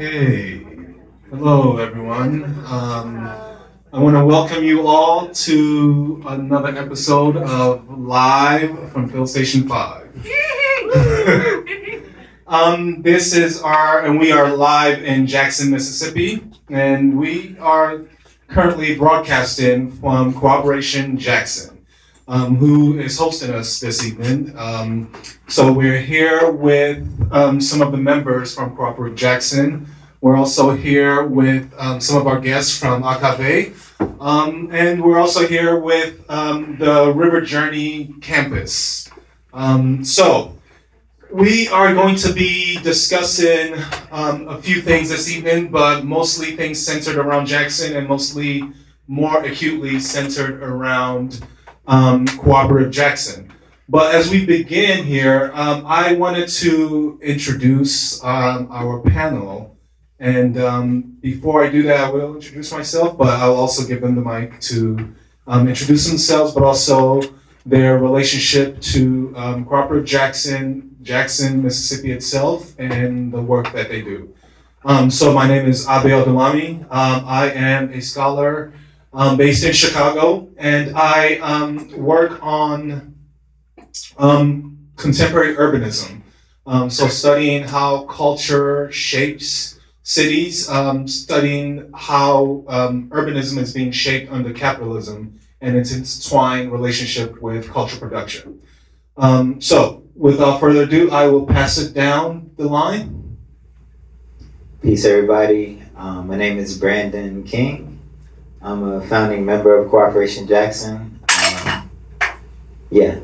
Okay. Hello, everyone. Um, I want to welcome you all to another episode of Live from Field Station 5. um, this is our, and we are live in Jackson, Mississippi, and we are currently broadcasting from Cooperation Jackson um, who is hosting us this evening. Um, so we're here with um, some of the members from Cooperative Jackson. We're also here with um, some of our guests from Akave. Um, and we're also here with um, the River Journey campus. so we are going to be discussing a few things this evening, but mostly things centered around Jackson and mostly more acutely centered around um, Cooperative Jackson. But as we begin here, um, I wanted to introduce um, our panel. And um, before I do that, I will introduce myself, but I'll also give them the mic to um, introduce themselves, but also their relationship to um, Cooperative Jackson, Jackson, Mississippi itself, and the work that they do. so my name is Abe Odulami. I am a scholar um, based in Chicago, and I um, work on um, contemporary urbanism. Um, so, studying how culture shapes cities, um, studying how um, urbanism is being shaped under capitalism and its entwined relationship with culture production. so, without further ado, I will pass it down the line. Peace, everybody. my name is Brandon King. I'm a founding member of Cooperation Jackson. Um, yeah.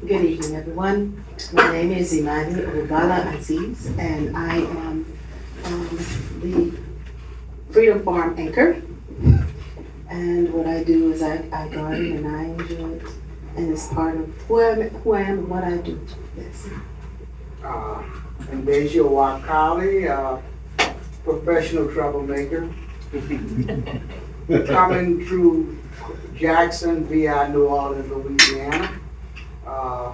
Good evening, everyone. My name is Imani Obala Aziz, and I am um, the Freedom Farm anchor. And what I do is I, I garden and I enjoy it, and it's part of who I am, who I am and what I do. Yes. Uh, and Deja Wakali, uh, professional troublemaker. Coming through Jackson via New Orleans, Louisiana. Uh,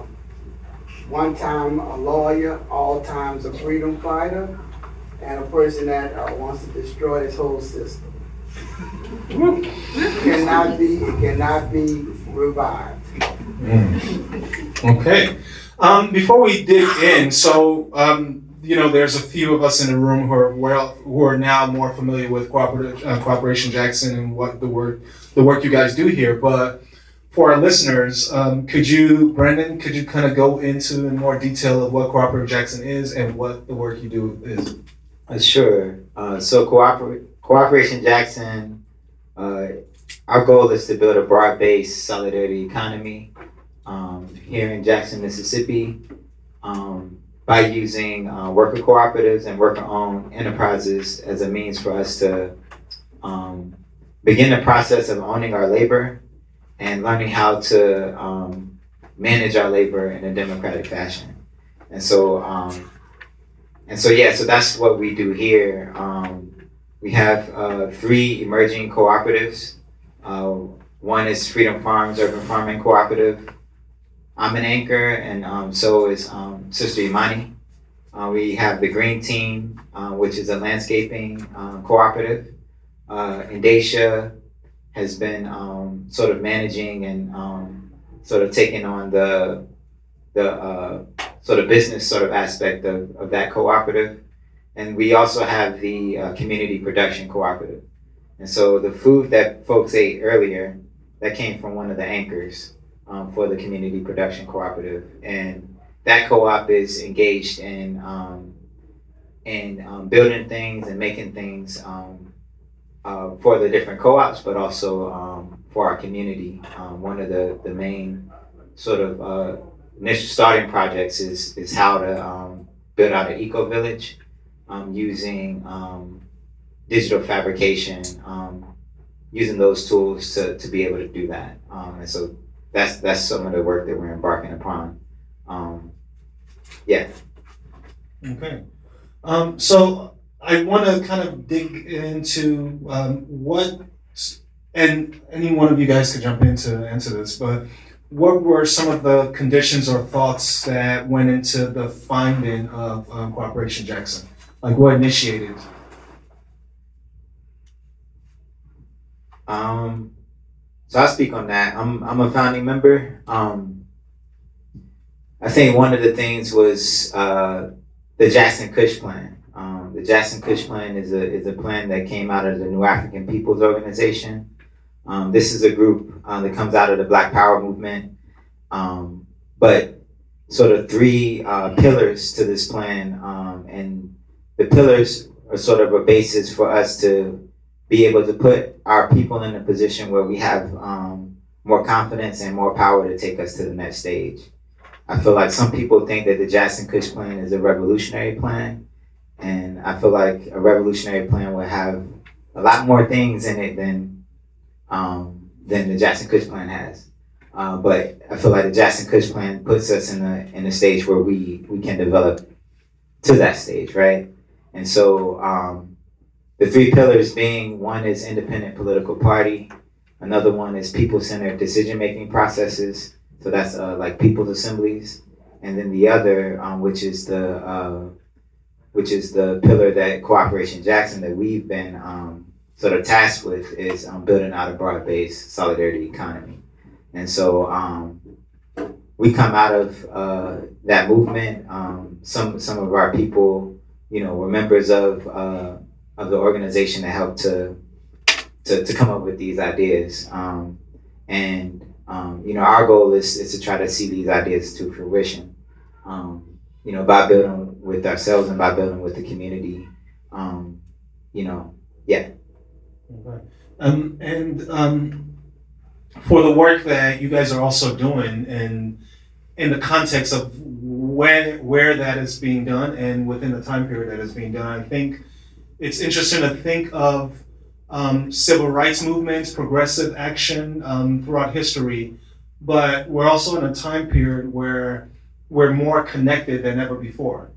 one time a lawyer, all times a freedom fighter, and a person that uh, wants to destroy this whole system. it cannot be, it cannot be revived. Mm. Okay. Um, before we dig in, so um, you know, there's a few of us in the room who are well, who are now more familiar with Cooperative, uh, Cooperation Jackson and what the work, the work you guys do here. But for our listeners, um, could you, Brendan, could you kind of go into in more detail of what Cooperative Jackson is and what the work you do is? Uh, sure. Uh, so Cooper- Cooperation Jackson, uh, our goal is to build a broad-based solidarity economy um, here in Jackson, Mississippi, um, by using uh, worker cooperatives and worker-owned enterprises as a means for us to um, begin the process of owning our labor and learning how to um, manage our labor in a democratic fashion. And so, um, and so, yeah, so that's what we do here. Um, we have uh, three emerging cooperatives. Uh, one is Freedom Farms Urban Farming Cooperative. I'm an anchor, and um, so is um, Sister Imani. Uh, we have the Green Team, uh, which is a landscaping uh, cooperative. Uh, has been um, sort of managing and um, sort of taking on the the uh, sort of business sort of aspect of, of that cooperative. And we also have the uh, community production cooperative. And so the food that folks ate earlier, that came from one of the anchors um, for the Community Production Cooperative, and that co-op is engaged in um, in um, building things and making things um, uh, for the different co-ops, but also um, for our community. Um, one of the the main sort of uh, initial starting projects is is how to build out an eco village using digital fabrication using those tools to, to be able to do that. And so that's that's some of the work that we're embarking upon. Um, yeah. Okay. Um, so I want to kind of dig into um, what, and any one of you guys could jump in to answer this, but what were some of the conditions or thoughts that went into the finding of um, Cooperation Jackson? Like what initiated? Um, so I'll speak on that. I'm I'm a founding member. Um, I think one of the things was uh, the Jackson Kush Plan. Um, the Jackson Kush Plan is a is a plan that came out of the New African Peoples Organization. Um, this is a group uh, that comes out of the Black Power movement, um, but sort of three uh, pillars to this plan, um, and the pillars are sort of a basis for us to be able to put our people in a position where we have um, more confidence and more power to take us to the next stage. I feel like some people think that the Jackson Kush plan is a revolutionary plan, and I feel like a revolutionary plan would have a lot more things in it than um, than the Jackson Kush plan has. Uh, but I feel like the Jackson Kush plan puts us in a in a stage where we we can develop to that stage, right? And so um, the three pillars being one is independent political party, another one is people centered decision making processes, so that's uh, like people's assemblies, and then the other, um, which is the uh, which is the pillar that Cooperation Jackson that we've been um, sort of tasked with is um, building out a broad based solidarity economy, and so um, we come out of uh, that movement. Um, some some of our people, you know, were members of uh, of the organization that helped to to, to come up with these ideas. Um, and um, you know, our goal is, is to try to see these ideas to fruition. Um, you know, by building with ourselves and by building with the community. Um, you know, yeah. Okay. Um, and um, for the work that you guys are also doing, and in the context of when where that is being done, and within the time period that is being done, I think it's interesting to think of um, civil rights movements, progressive action um, throughout history, but we're also in a time period where we're more connected than ever before.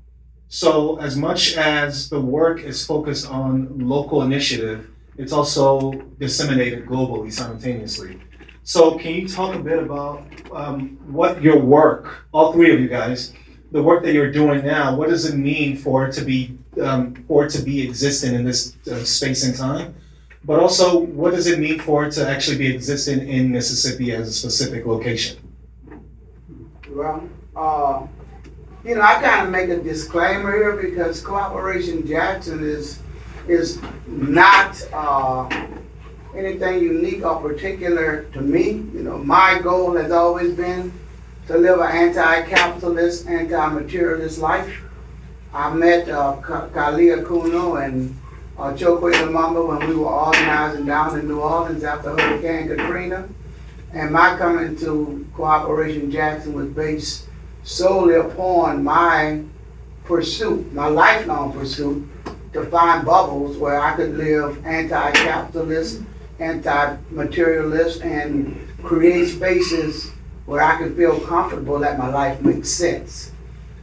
So, as much as the work is focused on local initiative, it's also disseminated globally simultaneously. So, can you talk a bit about um, what your work, all three of you guys, the work that you're doing now, what does it mean for it to be um, for to be existing in this uh, space and time? But also, what does it mean for it to actually be existing in Mississippi as a specific location? Well, uh, you know, I kind of make a disclaimer here because Cooperation Jackson is is not uh, anything unique or particular to me. You know, my goal has always been to live an anti-capitalist, anti-materialist life. I met uh, Kali Akuno and uh, Chokwe Lumumba when we were organizing down in New Orleans after Hurricane Katrina. And my coming to Cooperation Jackson was based solely upon my pursuit, my lifelong pursuit, to find bubbles where I could live anti-capitalist, anti-materialist, and create spaces where I could feel comfortable that my life makes sense.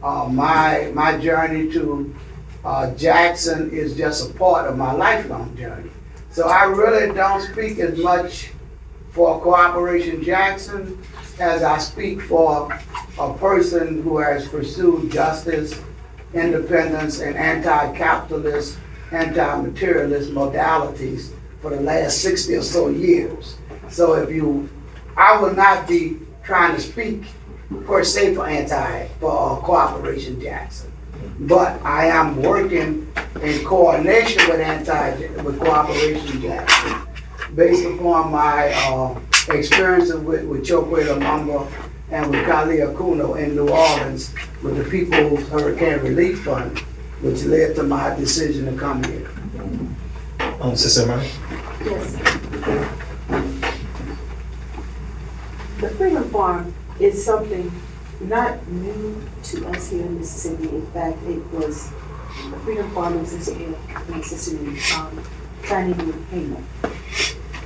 Uh, my my journey to uh, Jackson is just a part of my lifelong journey. So I really don't speak as much for Cooperation Jackson as I speak for a person who has pursued justice, independence, and anti-capitalist, anti-materialist modalities for the last 60 or so years. So if you, I will not be trying to speak per se for anti, for uh, Cooperation Jackson. But I am working in coordination with anti, with Cooperation Jackson, based upon my uh, experiences with, with Chokwe Lumumba and with Kali Akuno in New Orleans with the People's Hurricane Relief Fund, which led to my decision to come here. Um, Sister Murray? Yes. The Freedom Farm is something not new to us here in Mississippi. In fact, it was, Freedom Farm in Mississippi, um, Fannie Lou Hamer.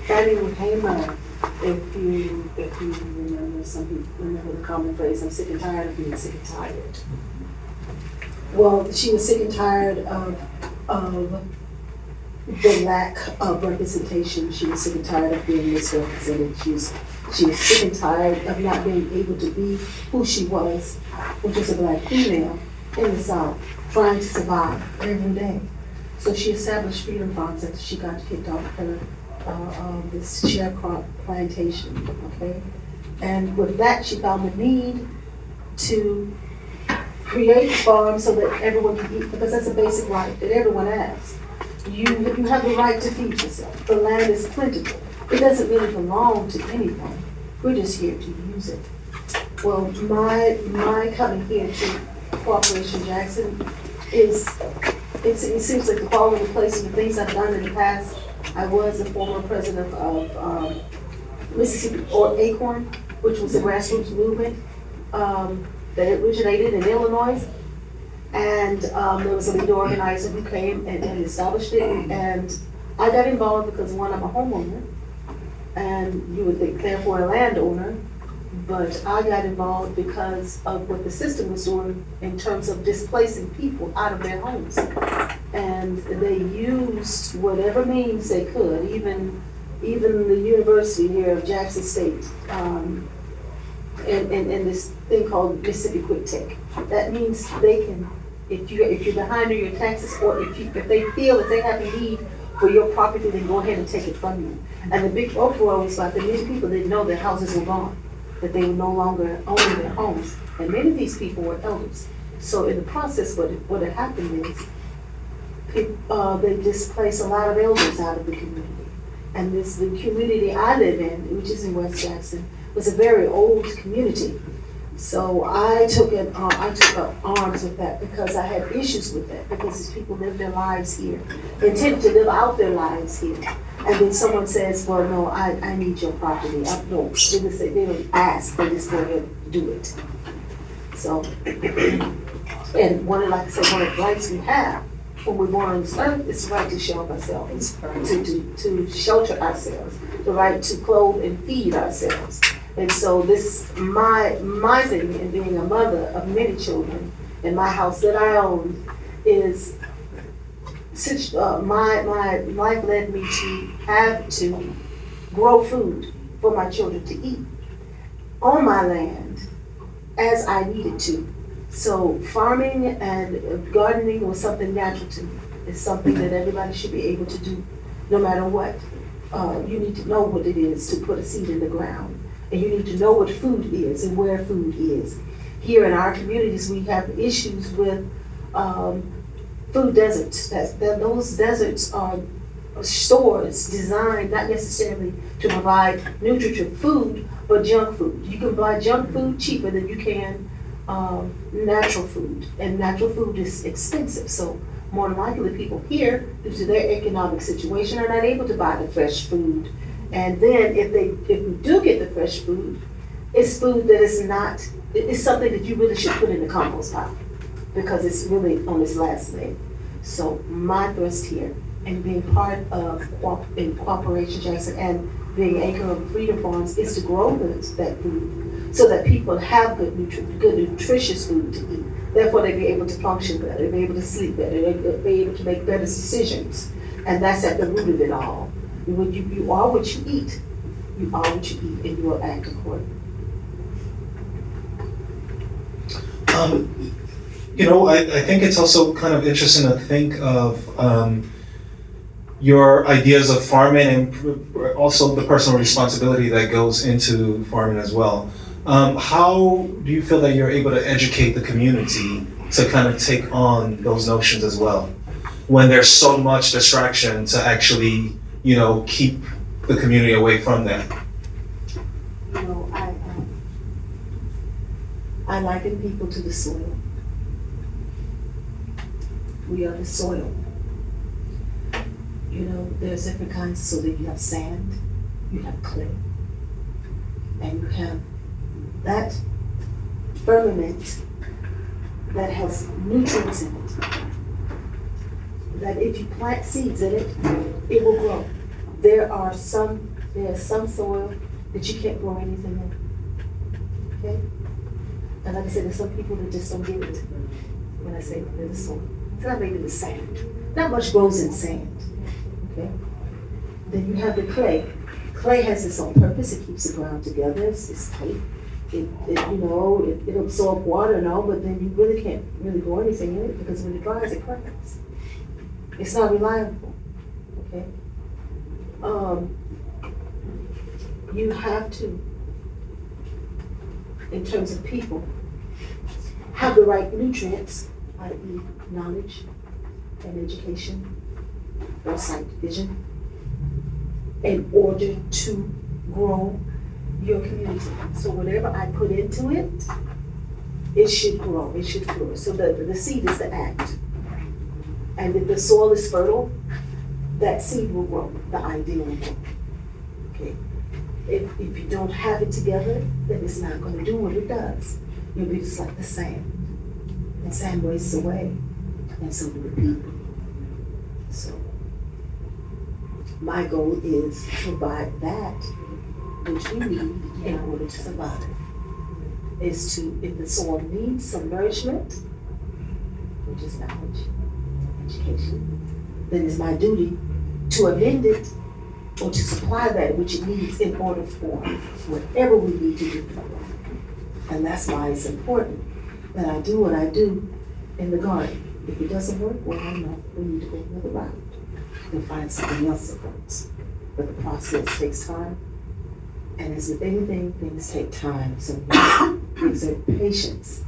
Fannie Lou Hamer, if you, if you remember, some people remember the common phrase, I'm sick and tired of being sick and tired. Well, she was sick and tired of, of the lack of representation. She was sick and tired of being misrepresented. She was She was sick and tired of not being able to be who she was, which was a black female in the South, trying to survive every day. So she established Freedom Farms after she got kicked off her, uh, um, this sharecrop plantation, okay? And with that, she found the need to create farms so that everyone can eat, because that's a basic right that everyone has. You, you have the right to feed yourself. The land is plentiful. It doesn't really belong to anyone. We're just here to use it. Well, my, my coming here to Cooperation Jackson is, it seems like the following place of the things I've done in the past. I was a former president of, um, Mississippi, or Acorn, which was a grassroots movement, um, that originated in Illinois. And, um, there was a lead organizer who came and, and established it, and I got involved because one, I'm a homeowner, and you would think therefore a landowner, but I got involved because of what the system was doing in terms of displacing people out of their homes. And they used whatever means they could, even, even the university here of Jackson State, um, and, and, and this thing called Mississippi Quick Take. That means they can, if you, if you're behind on your taxes, or if you, if they feel that they have a need for your property, then go ahead and take it from you. And the big uproar was like that many people didn't know their houses were gone, that they were no longer owning their homes. And many of these people were elders. So in the process, what, what had happened is, it, uh, they displaced a lot of elders out of the community. And this, the community I live in, which is in West Jackson, was a very old community. So I took it, uh, I took up arms with that because I had issues with that, because these people live their lives here, intended to live out their lives here. And then someone says, well, no, I, I need your property. I, no, they just say, they don't ask, they just go ahead and do it. So, and one of, like I said, one of the rights we have when we're born on this earth is the right to shelter ourselves, to, to, to shelter ourselves, the right to clothe and feed ourselves. And so this, my, my thing in being a mother of many children in my house that I own is since uh, my, my life led me to have to grow food for my children to eat on my land as I needed to. So farming and gardening was something natural to me. It's something that everybody should be able to do, no matter what. Uh, you need to know what it is to put a seed in the ground, and you need to know what food is and where food is. Here in our communities, we have issues with um, food deserts. That, that those deserts are stores designed not necessarily to provide nutritive food, but junk food. You can buy junk food cheaper than you can um, natural food, and natural food is expensive. So more than likely, people here, due to their economic situation, are not able to buy the fresh food. And then if they, if we do get the fresh food, it's food that is not, it's something that you really should put in the compost pile because it's really on its last leg. So my thrust here and being part of in Cooperation Jackson and being anchor of Freedom Farms is to grow this, that food so that people have good, nutri- good nutritious food to eat. Therefore, they be able to function better, they be able to sleep better, they be able to make better decisions. And that's at the root of it all. When you, you are what you eat, you are what you eat, and you will act accordingly. Um, you know, I, I think it's also kind of interesting to think of um, your ideas of farming and also the personal responsibility that goes into farming as well. Um, how do you feel that you're able to educate the community to kind of take on those notions as well? When there's so much distraction to actually, you know, keep the community away from that. You know, I, um, I liken people to the soil. We are the soil. You know, there's different kinds, so that you have sand, you have clay, and you have that firmament that has nutrients in it. That if you plant seeds in it, it will grow. There are some, there's some soil that you can't grow anything in. Okay? And like I said, there's some people that just don't get it when I say they're the soil. It's not maybe the sand. Not much grows in sand. Okay? Then you have the clay. clay has its own purpose. It keeps the ground together. It's, it's tight. It, it, you know, it, it absorbs water and all, but then you really can't really grow anything in it because when it dries, it cracks. It's not reliable. Okay. Um, you have to, in terms of people, have the right nutrients, i.e., knowledge and education, foresight, vision, in order to grow your community. So whatever I put into it, it should grow, it should flourish. So the, the seed is the act. And if the soil is fertile, that seed will grow, the idea will grow. Okay? If, if you don't have it together, then it's not gonna do what it does. You'll be just like the sand. And sand wastes away, and so do the people. So my goal is to provide that which we need in order to survive. Is to, if the soil needs some nourishment, which is knowledge, education, then it's my duty to amend it or to supply that which it needs in order for whatever we need to do. And that's why it's important that I do what I do in the garden. If it doesn't work, well, I know we need to go another route and find something else that works. But the process takes time. And as with anything, things take time. So things are patience.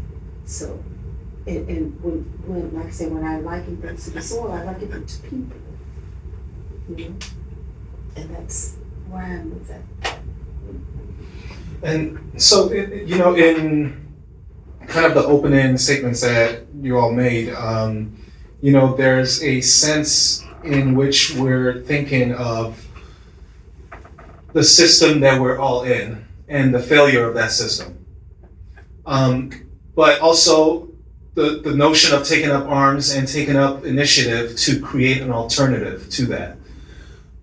So, and, and when, when, like I said, when I liken things to the soil, I liken them to people. You know? And that's where I am with that. And so, you know, in kind of the opening statements that you all made, um, you know, there's a sense in which we're thinking of the system that we're all in and the failure of that system. Um, but also the, the notion of taking up arms and taking up initiative to create an alternative to that.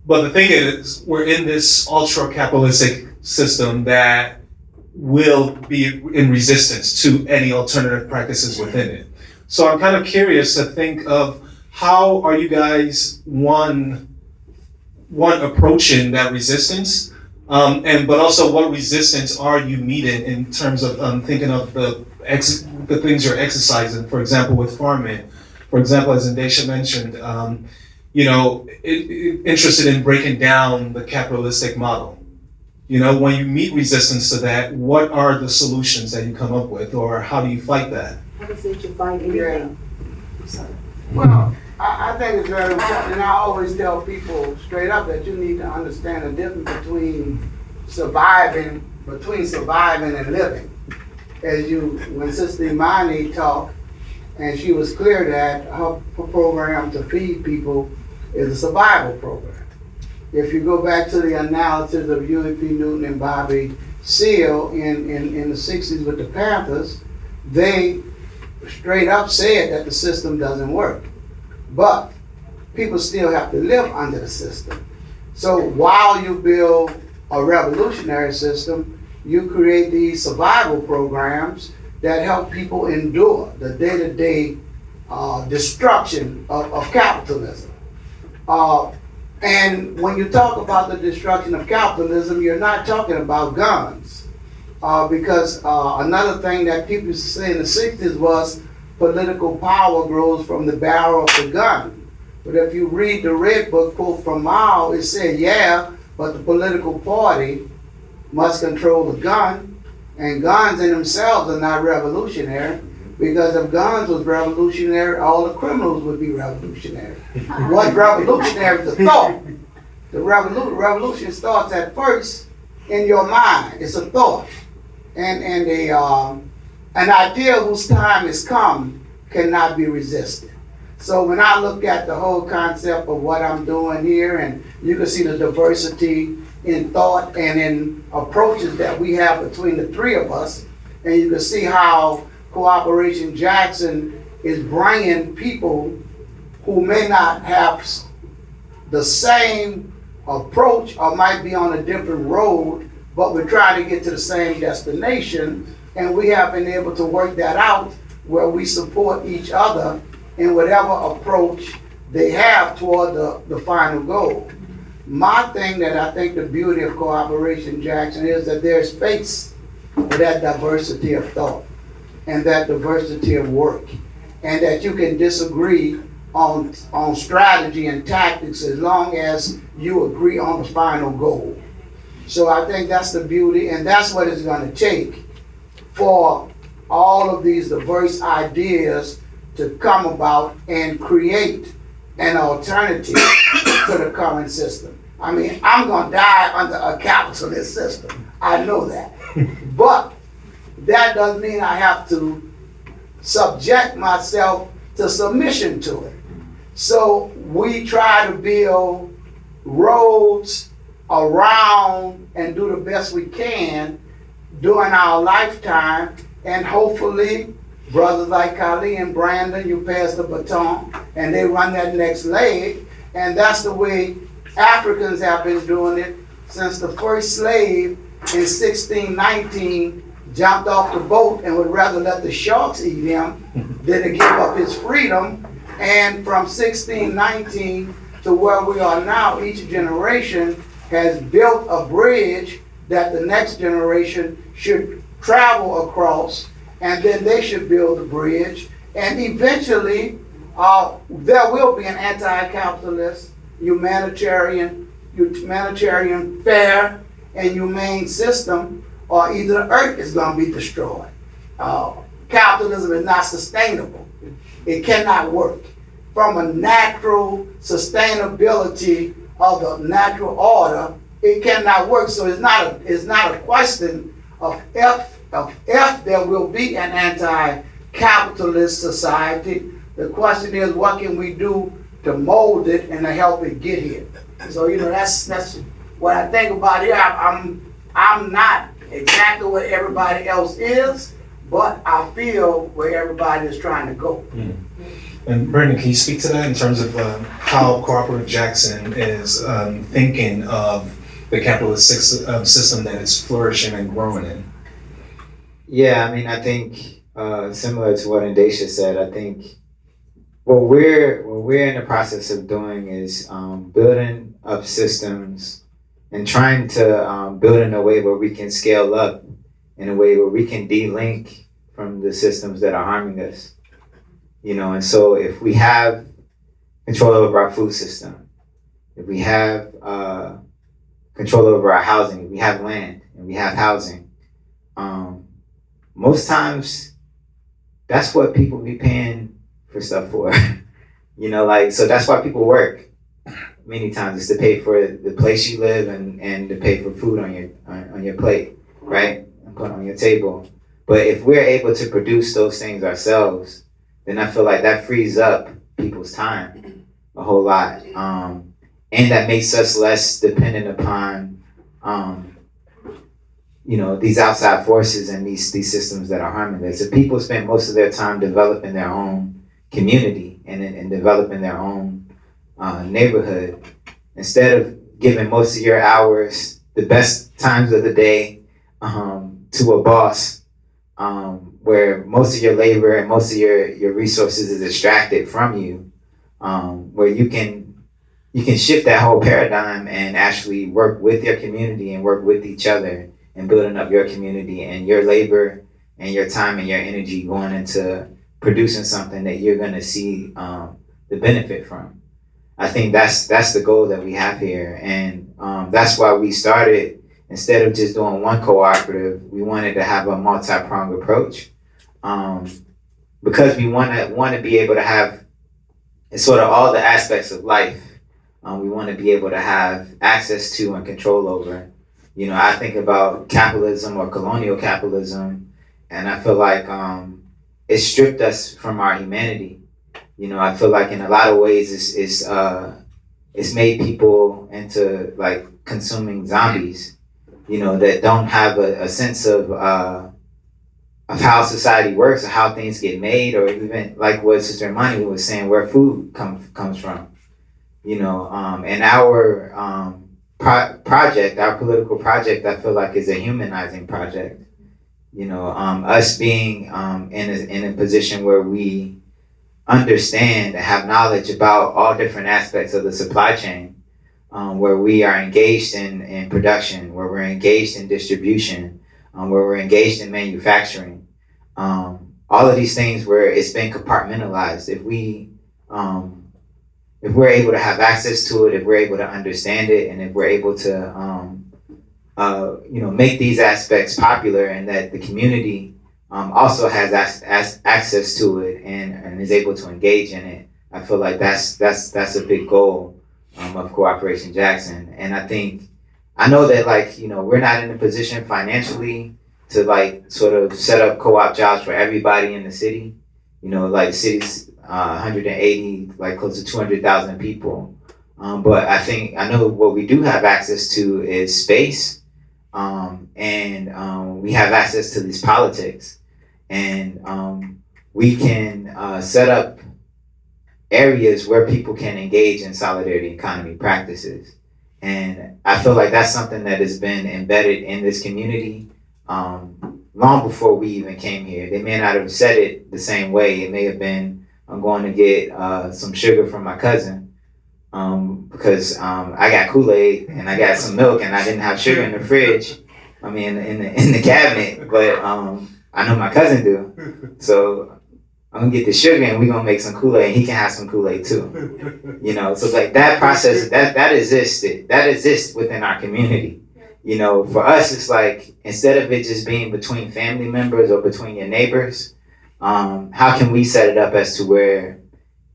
But the thing is, we're in this ultra capitalistic system that will be in resistance to any alternative practices within it. So I'm kind of curious to think of how are you guys one one approaching that resistance, um, and but also what resistance are you meeting in terms of um, thinking of the ex- the things you're exercising. For example, with farming, for example, as Indesha mentioned, um, you know, it, it, interested in breaking down the capitalistic model. You know, when you meet resistance to that, what are the solutions that you come up with, or how do you fight that? How does it you find anything? I'm. Well, I, I think it's very important, and I always tell people straight up that you need to understand the difference between surviving, between surviving and living. As you, when Sister Imani talked, and she was clear that her program to feed people is a survival program. If you go back to the analysis of Huey P. Newton and Bobby Seale in, in, in the 60s with the Panthers, they straight up said that the system doesn't work. But people still have to live under the system. So while you build a revolutionary system, you create these survival programs that help people endure the day-to-day uh, destruction of, of capitalism. Uh, and when you talk about the destruction of capitalism, you're not talking about guns. Uh, because uh, another thing that people used to say in the 60s was political power grows from the barrel of the gun. But if you read the Red Book quote from Mao, it said, yeah, but the political party must control the gun. And guns in themselves are not revolutionary. Because if guns was revolutionary, all the criminals would be revolutionary. What's revolutionary is the thought. The revolu- revolution starts at first in your mind. It's a thought. And, and a, um, an idea whose time has come cannot be resisted. So when I look at the whole concept of what I'm doing here, and you can see the diversity in thought and in approaches that we have between the three of us, and you can see how Cooperation Jackson is bringing people who may not have the same approach or might be on a different road, but we're trying to get to the same destination. And we have been able to work that out where we support each other in whatever approach they have toward the, the final goal. My thing that I think the beauty of Cooperation Jackson is that there's space for that diversity of thought and that diversity of work. And that you can disagree on, on strategy and tactics as long as you agree on the final goal. So I think that's the beauty, and that's what it's going to take for all of these diverse ideas to come about and create an alternative to the current system. I mean, I'm going to die under a capitalist system. I know that. but that doesn't mean I have to subject myself to submission to it. So we try to build roads around and do the best we can during our lifetime, and hopefully, brothers like Kali and Brandon, you pass the baton, and they run that next leg, and that's the way Africans have been doing it since the first slave in 1619 jumped off the boat and would rather let the sharks eat him than to give up his freedom. And from 1619 to where we are now, each generation has built a bridge that the next generation should travel across, and then they should build a bridge. And eventually, uh, there will be an anti-capitalist, humanitarian, humanitarian, fair, and humane system or either the earth is going to be destroyed. Uh, capitalism is not sustainable. It cannot work. From a natural sustainability of the natural order, it cannot work. So it's not a, it's not a question of if, of if there will be an anti-capitalist society. The question is, what can we do to mold it and to help it get here? So you know, that's that's what I think about here. I'm I'm not exactly what everybody else is, but I feel where everybody is trying to go. Mm. And Brandon, can you speak to that in terms of um, how Cooperative Jackson is um, thinking of the capitalist um, system that is flourishing and growing in? Yeah, I mean, I think uh, similar to what Indesha said, I think what we're what we're in the process of doing is um, building up systems and trying to um, build in a way where we can scale up in a way where we can de-link from the systems that are harming us. You know and so if we have control over our food system if we have uh, control over our housing if we have land and we have housing um, most times that's what people be paying for stuff for you know like so that's why people work many times is to pay for the place you live and, and to pay for food on your on, on your plate, right? And put on your table. But if we're able to produce those things ourselves, then I feel like that frees up people's time a whole lot. Um, and that makes us less dependent upon um, you know these outside forces and these these systems that are harming us. If people spend most of their time developing their own community and, and developing their own uh, neighborhood, instead of giving most of your hours, the best times of the day, um, to a boss, um, where most of your labor and most of your, your resources is extracted from you, um, where you can you can shift that whole paradigm and actually work with your community and work with each other and building up your community and your labor and your time and your energy going into producing something that you're going to see um, the benefit from. I think that's that's the goal that we have here, and um, that's why we started. Instead of just doing one cooperative, we wanted to have a multi-pronged approach, um, because we want to want to be able to have sort of all the aspects of life. Um, we want to be able to have access to and control over. You know, I think about capitalism or colonial capitalism, and I feel like um, it stripped us from our humanity you know, I feel like in a lot of ways it's it's uh it's made people into like consuming zombies, you know, that don't have a, a sense of uh of how society works or how things get made or even like what Sister Imani was saying, where food comes comes from. You know, um, and our um, pro- project, our political project, I feel like is a humanizing project. You know, um, us being um, in a, in a position where we understand and have knowledge about all different aspects of the supply chain um, where we are engaged in, in production, where we're engaged in distribution, um, where we're engaged in manufacturing. Um, all of these things where it's been compartmentalized. If we um, if we're able to have access to it, if we're able to understand it, and if we're able to um, uh, you know make these aspects popular, and that the community um, also has as, as access to it and, and is able to engage in it, I feel like that's that's that's a big goal um, of Cooperation Jackson. And I think I know that like you know we're not in a position financially to like sort of set up co-op jobs for everybody in the city. You know, like cities uh, 180, like close to 200,000 people. Um, but I think I know what we do have access to is space, um, and um, we have access to these politics, and um, we can uh, set up areas where people can engage in solidarity economy practices. And I feel like that's something that has been embedded in this community um, long before we even came here. They may not have said it the same way. It may have been, I'm going to get uh, some sugar from my cousin um, because um, I got Kool Aid and I got some milk and I didn't have sugar in the fridge. I mean, in the, in the cabinet, but um, I know my cousin do. So I'm gonna get the sugar and we're gonna make some Kool-Aid and he can have some Kool-Aid too. You know, so like that process that that exists that exists within our community. You know, for us it's like instead of it just being between family members or between your neighbors, um, how can we set it up as to where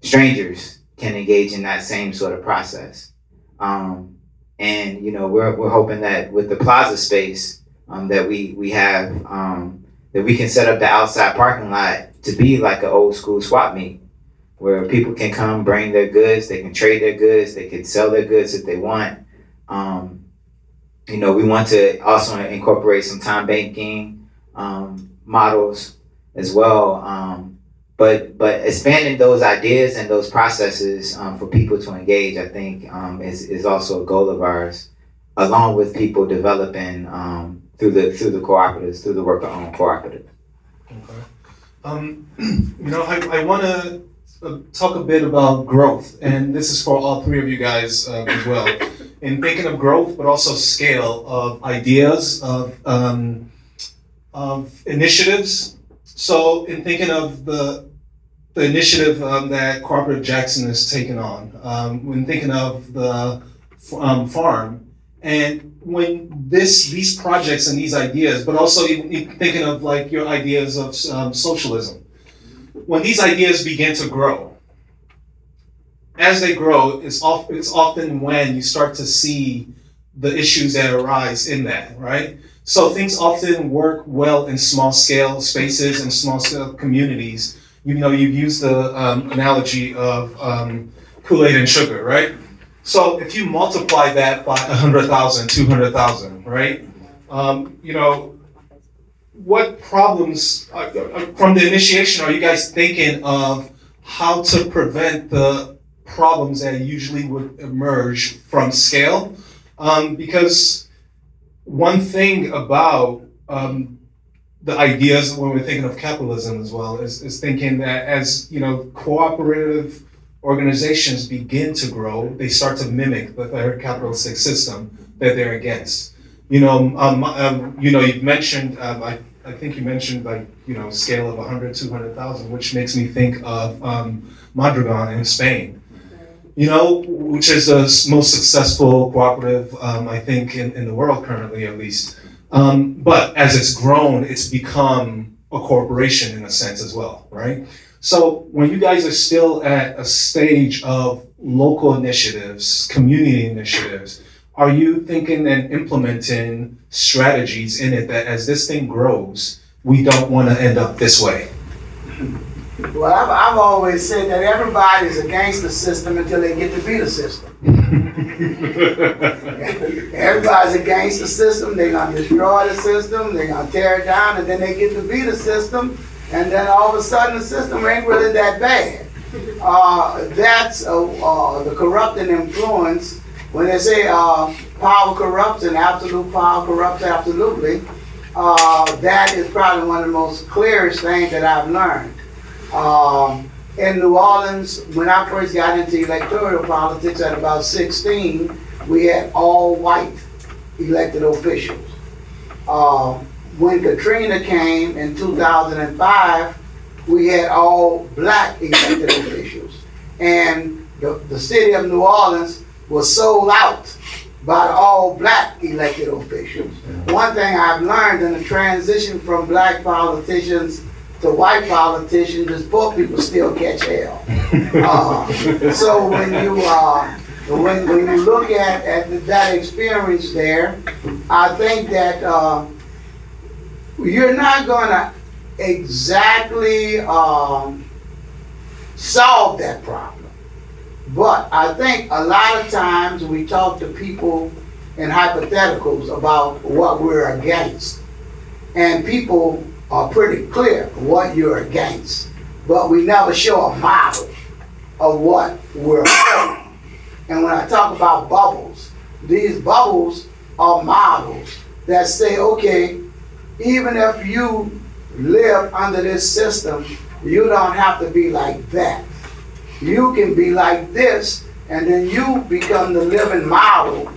strangers can engage in that same sort of process? Um, and you know, we're we're hoping that with the plaza space um, that we we have um, that we can set up the outside parking lot to be like an old school swap meet where people can come bring their goods, they can trade their goods, they can sell their goods if they want. Um, you know, we want to also incorporate some time banking um, models as well. But but expanding those ideas and those processes um, for people to engage, I think, um, is is also a goal of ours, along with people developing um, through the through the cooperatives, through the worker owned cooperative. Okay. Um, you know, I, I want to uh, talk a bit about growth, and this is for all three of you guys uh, as well. In thinking of growth, but also scale of ideas, of, um, of initiatives. So, in thinking of the, the initiative um, that Cooperative Jackson has taken on, um, when thinking of the um, farm, and when this these projects and these ideas, but also even thinking of like your ideas of um, socialism, when these ideas begin to grow, as they grow, it's, it's often when you start to see the issues that arise in that, right? So things often work well in small scale spaces and small scale communities. You know, you've used the um, analogy of um, Kool Aid and sugar, right? So if you multiply that by 100,000, 200,000, right? Um, you know, what problems uh, uh, from the initiation are you guys thinking of how to prevent the problems that usually would emerge from scale? Um, because one thing about um, the ideas when we're thinking of capitalism as well is, is thinking that as you know cooperative organizations begin to grow, they start to mimic the third capitalistic system that they're against. You know, um, um, you know, you've mentioned, um, I, I think you mentioned like, you know, scale of 100, 200,000, which makes me think of um, Mondragon in Spain. You know, which is the most successful cooperative, um, I think, in, in the world currently, at least. Um, but as it's grown, it's become a corporation in a sense as well, right? So when you guys are still at a stage of local initiatives, community initiatives, are you thinking and implementing strategies in it that as this thing grows, we don't want to end up this way? Well, I've, I've always said that everybody's against the system until they get to be the system. Everybody's against the system. They're going to destroy the system. They're going to tear it down, and then they get to be the system and then all of a sudden the system ain't really that bad. Uh, that's uh, uh, the corrupting influence. When they say uh, power corrupts and absolute power corrupts absolutely, uh, that is probably one of the most clearest things that I've learned. Um, in New Orleans, when I first got into electoral politics at about 16, we had all white elected officials. Uh, when Katrina came in 2005, we had all black elected officials. And the, the city of New Orleans was sold out by all black elected officials. One thing I've learned in the transition from black politicians to white politicians is poor people still catch hell. Uh, so when you uh, when, when you look at, at that experience there, I think that uh, you're not going to exactly um, solve that problem. But I think a lot of times we talk to people in hypotheticals about what we're against. And people are pretty clear what you're against. But we never show a model of what we're. And when I talk about bubbles, these bubbles are models that say, okay, even if you live under this system, you don't have to be like that. You can be like this, and then you become the living model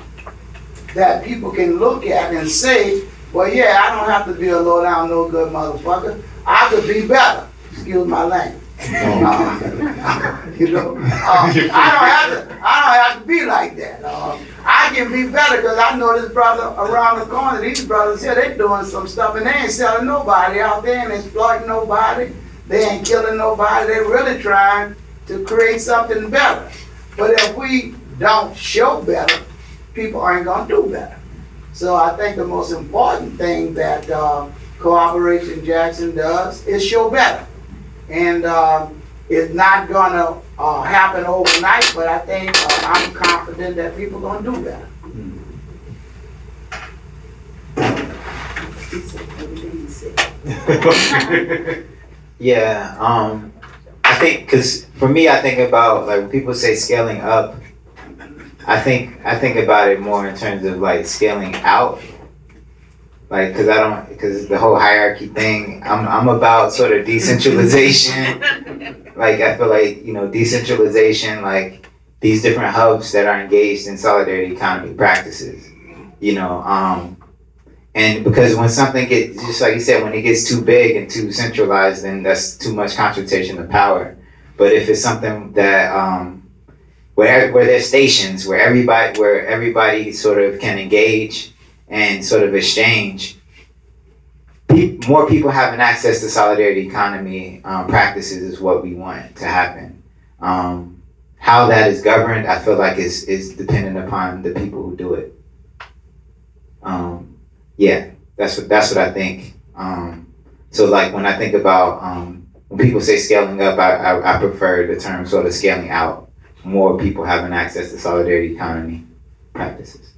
that people can look at and say, well, yeah, I don't have to be a low down, no good motherfucker. I could be better. Excuse my language. You know, uh, I don't have to. I don't have to be like that. Uh, I can be better because I know this brother around the corner. These brothers here, they doing some stuff and they ain't selling nobody out there and exploiting nobody. They ain't killing nobody. They really trying to create something better. But if we don't show better, people aren't gonna do better. So I think the most important thing that uh, Cooperation Jackson does is show better and uh, it's not gonna uh, happen overnight. But I think uh, I'm confident that people are gonna do better. yeah, um, I think because for me, I think about like when people say scaling up. I think I think about it more in terms of like scaling out like because I don't because the whole hierarchy thing. I'm I'm about sort of decentralization. like I feel like you know decentralization, like these different hubs that are engaged in solidarity economy practices. You know, um, and because when something gets just like you said, when it gets too big and too centralized, then that's too much concentration of power. But if it's something that um, where where there's stations where everybody where everybody sort of can engage and sort of exchange, pe- more people having access to solidarity economy um, practices is what we want to happen. Um, how that is governed, I feel like is is dependent upon the people who do it. Um, yeah, that's what that's what I think. Um, so like when I think about um, when people say scaling up, I, I, I prefer the term sort of scaling out. More people having access to solidarity economy practices.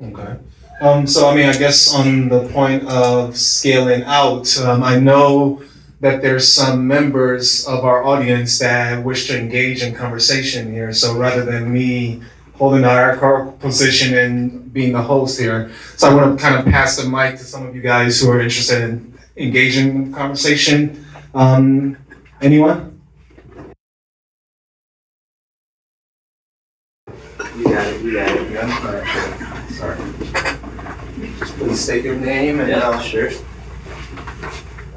Okay. Um, so, I mean, I guess on the point of scaling out, um, I know that there's some members of our audience that wish to engage in conversation here. So, rather than me holding the hierarchical position and being the host here, so I want to kind of pass the mic to some of you guys who are interested in engaging in conversation. Um, anyone? You got it. You got it. You got it. Sorry. Please state your name and. Yeah, sure.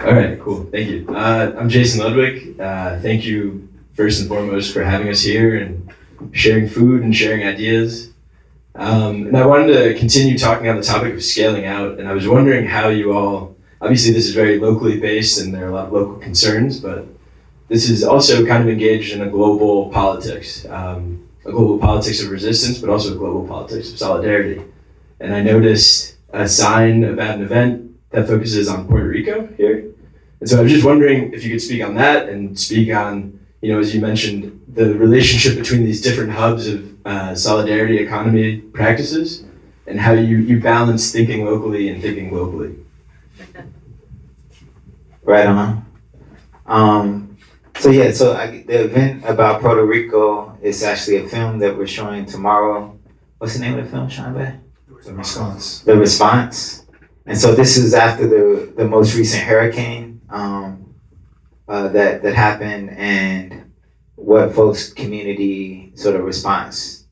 All right, cool. Thank you. Uh, I'm Jason Ludwig. Uh, thank you first and foremost for having us here and sharing food and sharing ideas. Um, and I wanted to continue talking on the topic of scaling out. And I was wondering how you all, obviously, this is very locally based and there are a lot of local concerns, but this is also kind of engaged in a global politics, um, a global politics of resistance, but also a global politics of solidarity. And I noticed a sign about an event that focuses on Puerto Rico here. And so I was just wondering if you could speak on that and speak on, you know, as you mentioned, the relationship between these different hubs of uh, solidarity economy practices and how you, you balance thinking locally and thinking globally. Right on. Um, so yeah, so I, the event about Puerto Rico is actually a film that we're showing tomorrow. What's the name of the film, Shambe? The response. The response. And so this is after the, the most recent hurricane um, uh, that, that happened and what folks' community sort of response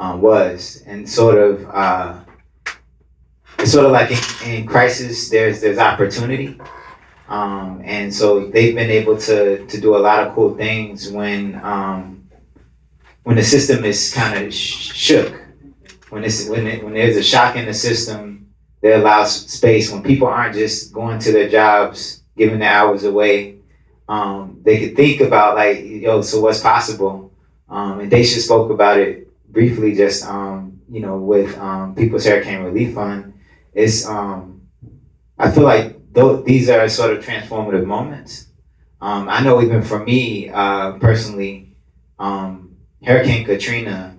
um, was, and sort of uh, it's sort of like in, in crisis, there's there's opportunity, um, and so they've been able to to do a lot of cool things when um, when the system is kind of sh- shook, when it's when it, when there's a shock in the system that allows space when people aren't just going to their jobs, giving their hours away. Um, they could think about like, yo, so what's possible? Um, and Daisha spoke about it briefly, just um, you know, with um, People's Hurricane Relief Fund. It's um, I feel like th- these are sort of transformative moments. Um, I know even for me uh, personally, um, Hurricane Katrina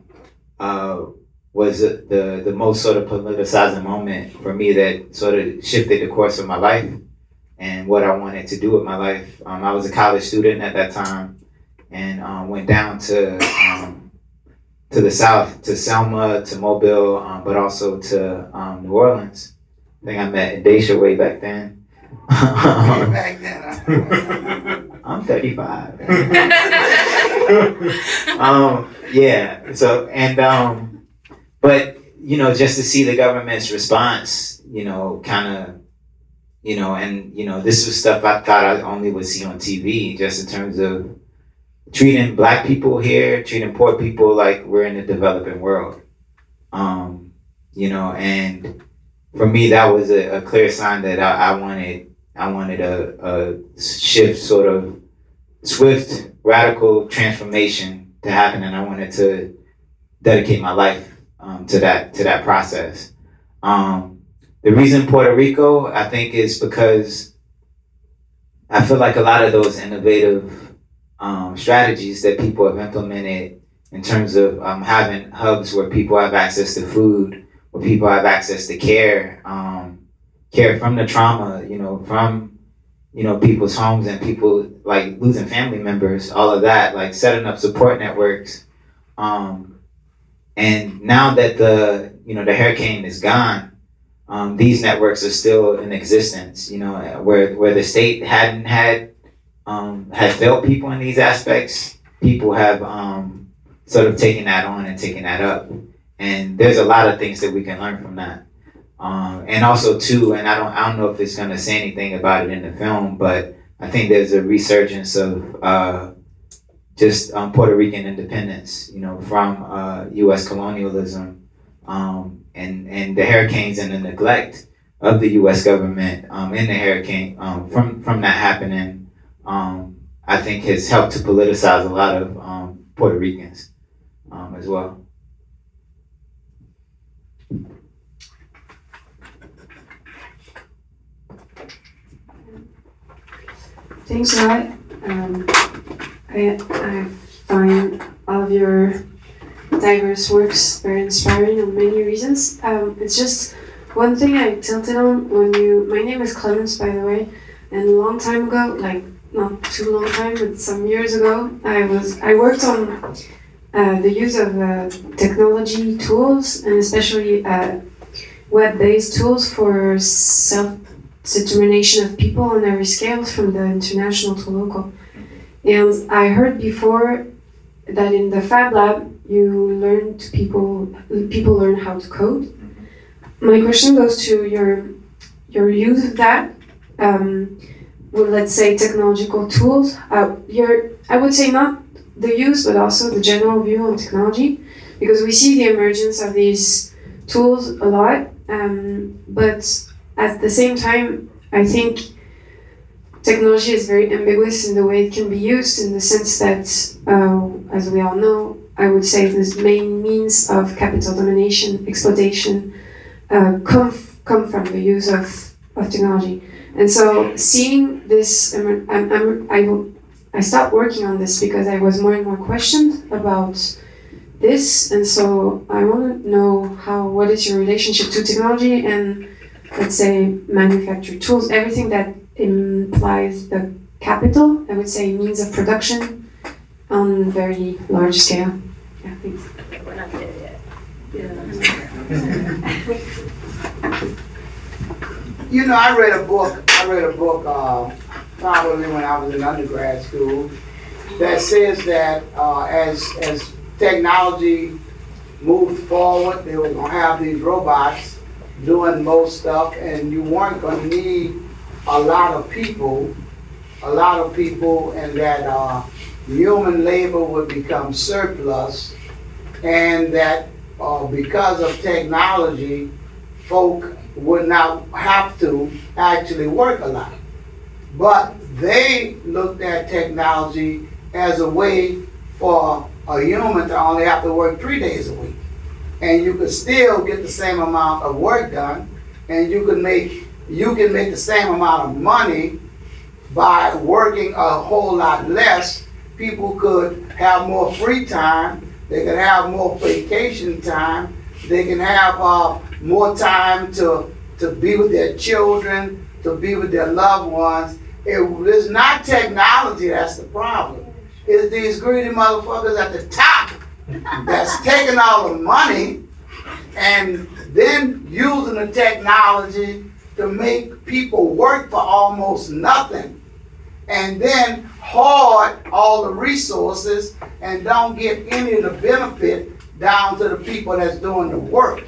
uh, was the the most sort of politicizing moment for me that sort of shifted the course of my life and what I wanted to do with my life. Um, I was a college student at that time and um, went down to um, to the south, to Selma, to Mobile, um, but also to um, New Orleans. I think I met Daisha way back then. Back then, I'm 35. um, yeah. So and um, but you know, just to see the government's response, you know, kind of, you know, and you know, this was stuff I thought I only would see on TV, just in terms of treating black people here, treating poor people like we're in the developing world. Um, you know, and for me, that was a, a clear sign that I, I wanted. I wanted a, a shift, sort of swift, radical transformation to happen, and I wanted to dedicate my life um, to that to that process. Um, the reason Puerto Rico, I think, is because I feel like a lot of those innovative um, strategies that people have implemented in terms of um, having hubs where people have access to food, where people have access to care, um, care from the trauma, you know, from you know people's homes and people like losing family members, all of that, like setting up support networks. Um, and now that the you know the hurricane is gone, um, these networks are still in existence. You know, where where the state hadn't had um, had failed people in these aspects, people have um, sort of taken that on and taken that up. And there's a lot of things that we can learn from that. Um, and also too, and I don't I don't know if it's gonna say anything about it in the film, but I think there's a resurgence of uh, just um, Puerto Rican independence, you know, from uh, U.S. colonialism um, and and the hurricanes and the neglect of the U.S. government um, in the hurricane um, from from that happening. Um, I think has helped to politicize a lot of um, Puerto Ricans as well. Thanks a lot. I, I find all of your diverse works very inspiring on many reasons. Um, it's just one thing I tilted on when you. My name is Clemens, by the way, and a long time ago, like not too long time, but some years ago, I was I worked on uh, the use of uh, technology tools and especially uh, web-based tools for self determination of people on every scale from the international to local. And I heard before that in the Fab Lab you learn to people people learn how to code. My question goes to your your use of that. Um, with let's say technological tools. Uh, your I would say not the use, but also the general view on technology, because we see the emergence of these tools a lot. Um, but at the same time, I think technology is very ambiguous in the way it can be used, in the sense that, uh, as we all know, I would say the main means of capital domination, exploitation, uh, come, come from the use of, of technology. And so seeing this, I'm, I'm, I, I stopped working on this because I was more and more questioned about this. And so I want to know how, what is your relationship to technology and let's say manufactured tools, everything that implies the capital, I would say means of production on very large scale. Yeah, thanks. We're not there yet. Yeah. You know, I read a book, I read a book, uh, probably when I was in undergrad school, that says that, uh, as, as technology moved forward, they were gonna have these robots doing most stuff, and you weren't gonna need a lot of people, a lot of people, and that, uh, human labor would become surplus, and that, uh, because of technology, folk would not have to actually work a lot. But they looked at technology as a way for a human to only have to work three days a week. And you could still get the same amount of work done, and you could make you can make the same amount of money by working a whole lot less. People could have more free time. They could have more vacation time. They can have uh, more time to to be with their children, to be with their loved ones. It is not technology that's the problem. It's these greedy motherfuckers at the top that's taking all the money and then using the technology to make people work for almost nothing. And then hoard all the resources and don't give any of the benefit down to the people that's doing the work.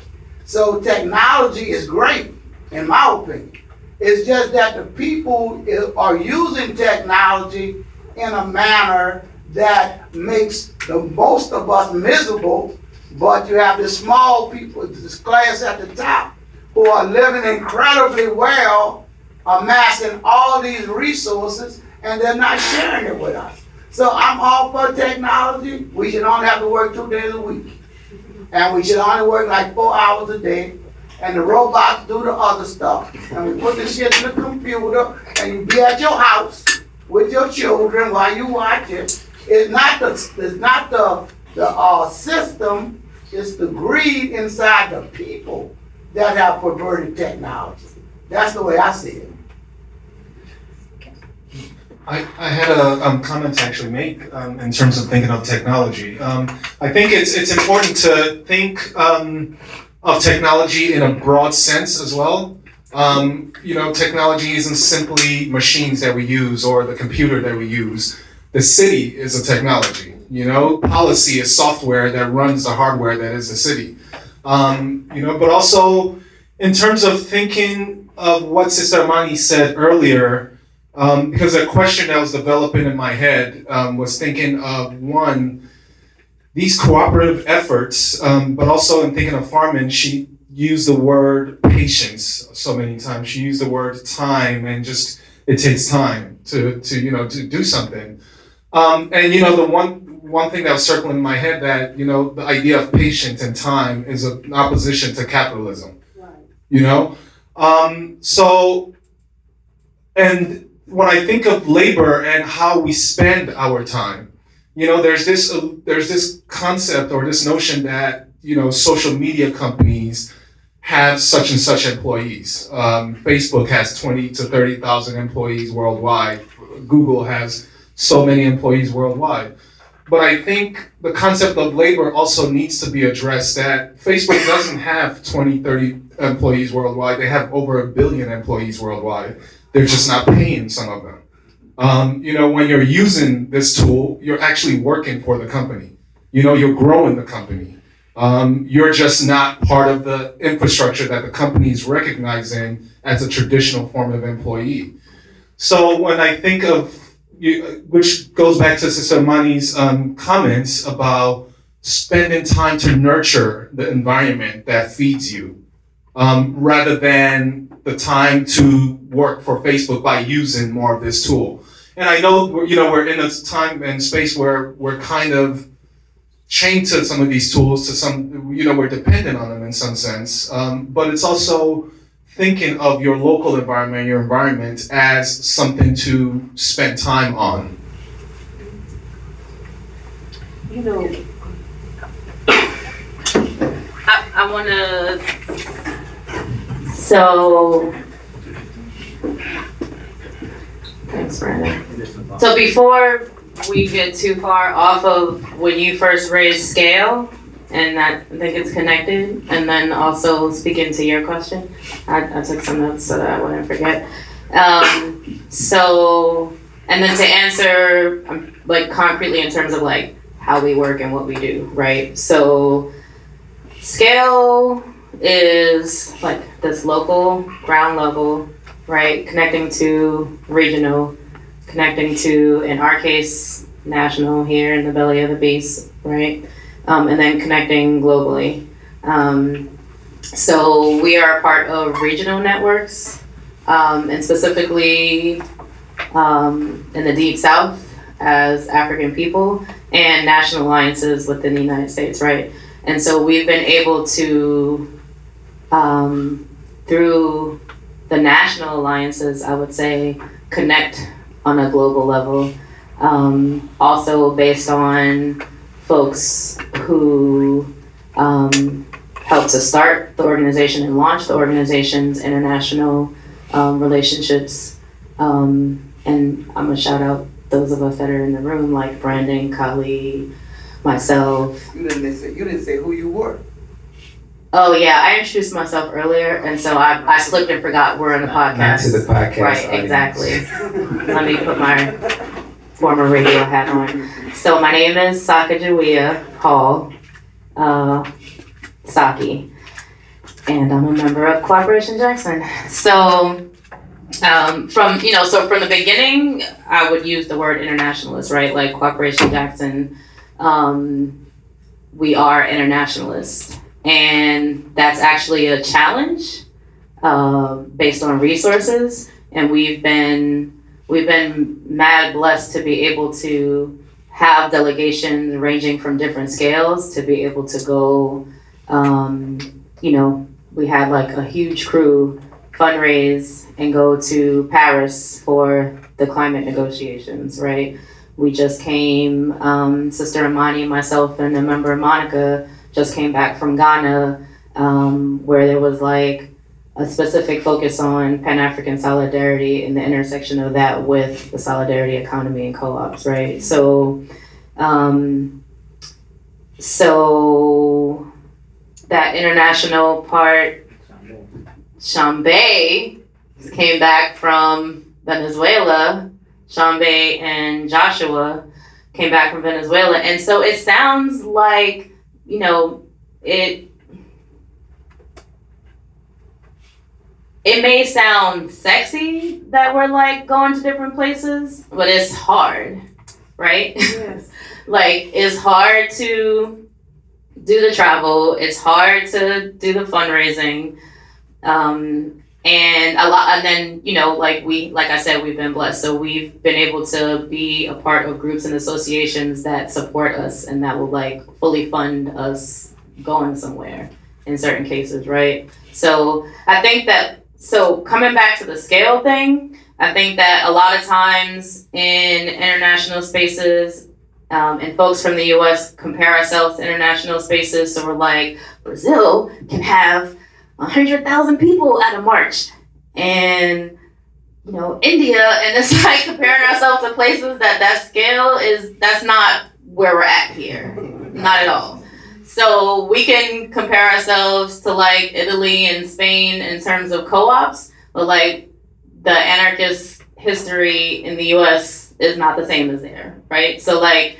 So technology is great, in my opinion. It's just that the people are using technology in a manner that makes the most of us miserable. But you have the small people, this class at the top, who are living incredibly well, amassing all these resources, and they're not sharing it with us. So I'm all for technology. We should only have to work two days a week. And we should only work like four hours a day. And the robots do the other stuff. And we put the shit in the computer and you be at your house with your children while you watch it. It's not the it's not the the uh, system, it's the greed inside the people that have perverted technology. That's the way I see it. I, I had a um, comment to actually make um, in terms of thinking of technology. Um, I think it's it's important to think um, of technology in a broad sense as well. Um, you know, technology isn't simply machines that we use or the computer that we use. The city is a technology. You know, policy is software that runs the hardware that is the city. Um, you know, but also in terms of thinking of what Sister Imani said earlier. Um, because a question that was developing in my head um, was thinking of one, these cooperative efforts, um, but also in thinking of Farman, she used the word patience so many times. She used the word time and just it takes time to, to you know to do something. Um, and you know the one one thing that was circling in my head that you know the idea of patience and time is an opposition to capitalism. Right. You know, um, so and when I think of labor and how we spend our time, you know, there's this uh, there's this concept or this notion that you know social media companies have such and such employees. Um, Facebook has twenty to thirty thousand employees worldwide. Google has so many employees worldwide. But I think the concept of labor also needs to be addressed that Facebook doesn't have 20, 30 employees worldwide. They have over a billion employees worldwide. They're just not paying some of them. Um, you know, when you're using this tool, you're actually working for the company. You know, you're growing the company. Um, you're just not part of the infrastructure that the company is recognizing as a traditional form of employee. So when I think of you, which goes back to Sister Mani's um, comments about spending time to nurture the environment that feeds you, um, rather than the time to work for Facebook by using more of this tool. And I know you know we're in a time and space where we're kind of chained to some of these tools to some you know we're dependent on them in some sense. Um, but it's also thinking of your local environment, your environment as something to spend time on. You know, I, I want to. So. Thanks, Brandon. So before we get too far off of when you first raised scale, and that I think it's connected, and then also speaking to your question, I, I took some notes so that I wouldn't forget. Um, so, and then to answer um, like concretely in terms of like how we work and what we do, right? So scale is like this local ground level, right? Connecting to regional, connecting to, in our case, national here in the belly of the beast, right? Um, and then connecting globally. Um, so we are a part of regional networks, um, and specifically um, in the deep south as African people, and national alliances within the United States, right? And so we've been able to, um, through the national alliances, I would say, connect on a global level. Um, also, based on folks who um, helped to start the organization and launch the organization's international um, relationships. Um, and I'm gonna shout out those of us that are in the room, like Brandon, Kali, myself. You didn't say, you didn't say who you were. Oh yeah, I introduced myself earlier, and so I, I slipped and forgot we're on a Not podcast. to the podcast. Right, audience. exactly. Let me put my former radio hat on. So my name is Sacajawea Hall, uh, Saki, and I'm a member of Cooperation Jackson. So, um, from you know, so from the beginning, I would use the word internationalist, right? Like Cooperation Jackson, um, we are internationalists, and that's actually a challenge uh, based on resources, and we've been we've been mad blessed to be able to have delegations ranging from different scales to be able to go um, you know we had like a huge crew fundraise and go to paris for the climate negotiations right? We just came um, sister imani myself and a member monica just came back from ghana um, where there was like a specific focus on Pan African solidarity and the intersection of that with the solidarity economy and co ops, right? So, um, so that international part, Shambe came back from Venezuela. Shambe and Joshua came back from Venezuela. And so it sounds like, you know, it it may sound sexy that we're like going to different places, but it's hard, right? Yes. like it's hard to do the travel, it's hard to do the fundraising. Um and a lot and then you know like we like i said we've been blessed so we've been able to be a part of groups and associations that support us and that will like fully fund us going somewhere in certain cases right so i think that so coming back to the scale thing, I think that a lot of times in international spaces, um, and folks from the U.S. compare ourselves to international spaces. So we're like, Brazil can have hundred thousand people at a march, and you know India, and it's like comparing ourselves to places that that scale is that's not where we're at here, not at all. So we can compare ourselves to like Italy and Spain in terms of co-ops, but like the anarchist history in the U.S. is not the same as there, right? So like,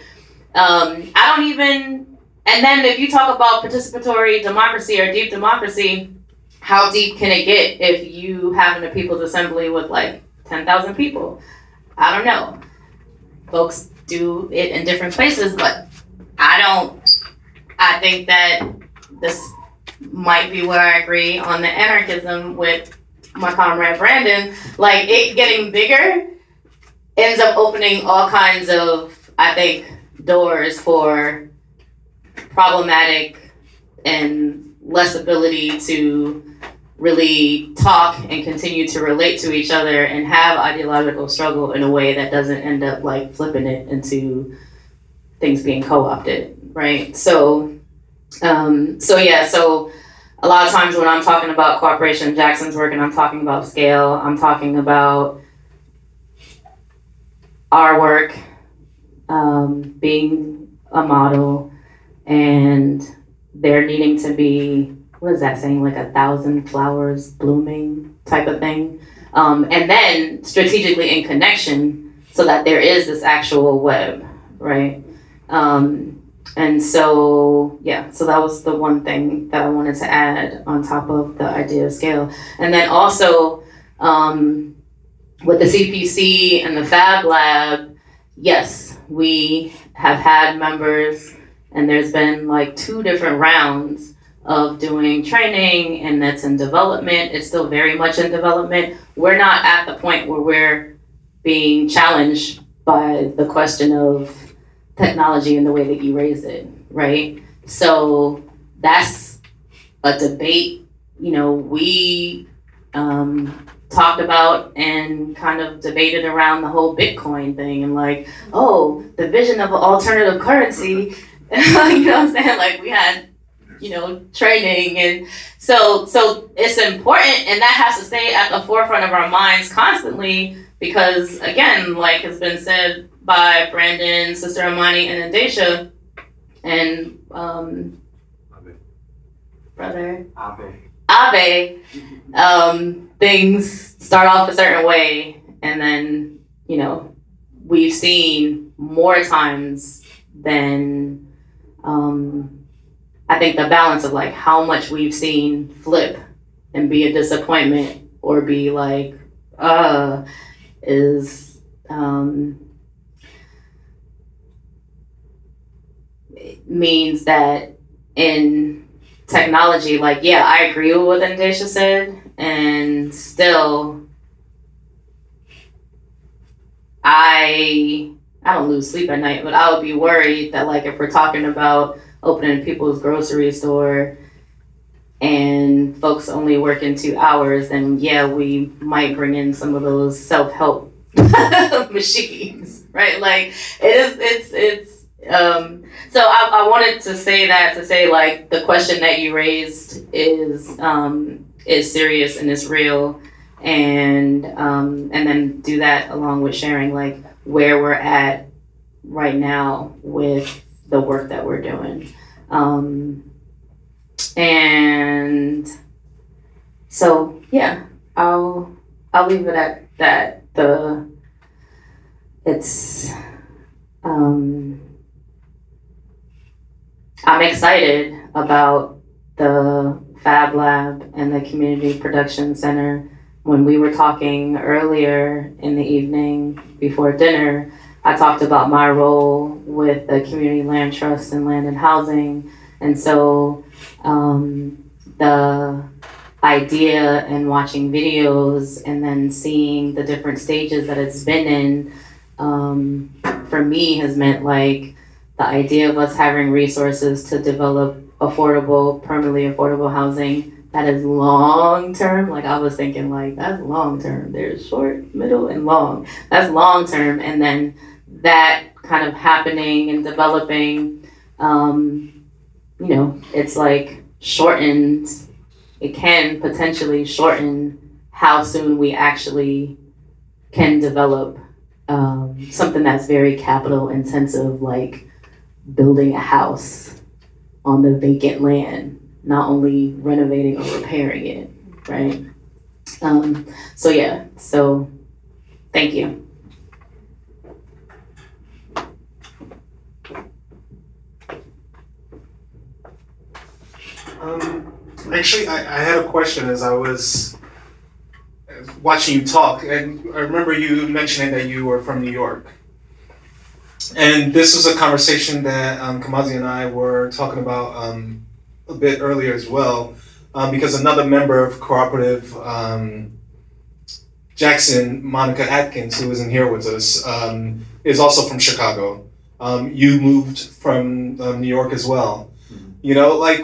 um, I don't even. And then if you talk about participatory democracy or deep democracy, how deep can it get if you having a people's assembly with like ten thousand people? I don't know. Folks do it in different places, but I don't. I think that this might be where I agree on the anarchism with my comrade Brandon. Like it getting bigger ends up opening all kinds of, I think, doors for problematic and less ability to really talk and continue to relate to each other and have ideological struggle in a way that doesn't end up like flipping it into things being co-opted right? So um so yeah so a lot of times when i'm talking about cooperation jackson's work and i'm talking about scale i'm talking about our work um, being a model and there needing to be what is that saying? Like a thousand flowers blooming type of thing? Um, and then strategically in connection so that there is this actual web right? Um, and so yeah, so that was the one thing that I wanted to add on top of the idea of scale, and then also um, with the CPC and the Fab Lab, yes, we have had members, and there's been like two different rounds of doing training, and that's in development. It's still very much in development. We're not at the point where we're being challenged by the question of technology and the way that you raise it, right? So that's a debate, you know, we um, talked about and kind of debated around the whole Bitcoin thing and like, oh, the vision of an alternative currency. you know what I'm saying? Like we had, you know, training and so so it's important and that has to stay at the forefront of our minds constantly because again, like has been said by Brandon, Sister Imani, and Adesha, and um, brother. Abe, um, things start off a certain way, and then you know we've seen more times than um, I think the balance of like how much we've seen flip and be a disappointment or be like uh is um, means that in technology, like yeah, I agree with what Andesha said, and still, I I don't lose sleep at night, but I would be worried that like if we're talking about opening people's grocery store and folks only working two hours, then yeah, we might bring in some of those self help machines, right? Like it is, it's, it's. Um, so I, I wanted to say that to say like the question that you raised is um, is serious and is real, and um, and then do that along with sharing like where we're at right now with the work that we're doing. Um, and so yeah, I'll I'll leave it at that. The it's um, I'm excited about the Fab Lab and the Community Production Center. When we were talking earlier in the evening before dinner, I talked about my role with the Community Land Trust and Land and Housing. And so um, the idea and watching videos and then seeing the different stages that it's been in um, for me has meant like the idea of us having resources to develop affordable, permanently affordable housing that is long term. Like I was thinking, like that's long term. There's short, middle, and long. That's long term, and then that kind of happening and developing. Um, you know, it's like shortened. It can potentially shorten how soon we actually can develop um, something that's very capital intensive, like building a house on the vacant land, not only renovating or repairing it, right? Um, so yeah, so thank you. Um, actually, I, I had a question as I was watching you talk, and I remember you mentioning that you were from New York. And this was a conversation that um, Kamazi and I were talking about um, a bit earlier as well, um, because another member of Cooperative um, Jackson, Monica Atkins, who isn't here with us, um, is also from Chicago. Um, you moved from um, New York as well. You know, like,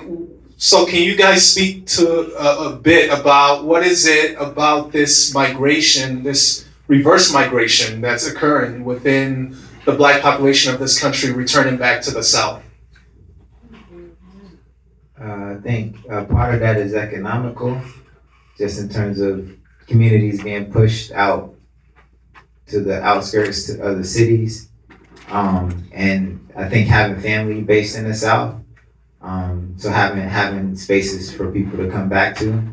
so can you guys speak to a, a bit about what is it about this migration, this reverse migration that's occurring within the black population of this country returning back to the South? Uh, I think uh, part of that is economical, just in terms of communities being pushed out to the outskirts of the cities. Um, and I think having family based in the South, um, so having having spaces for people to come back to.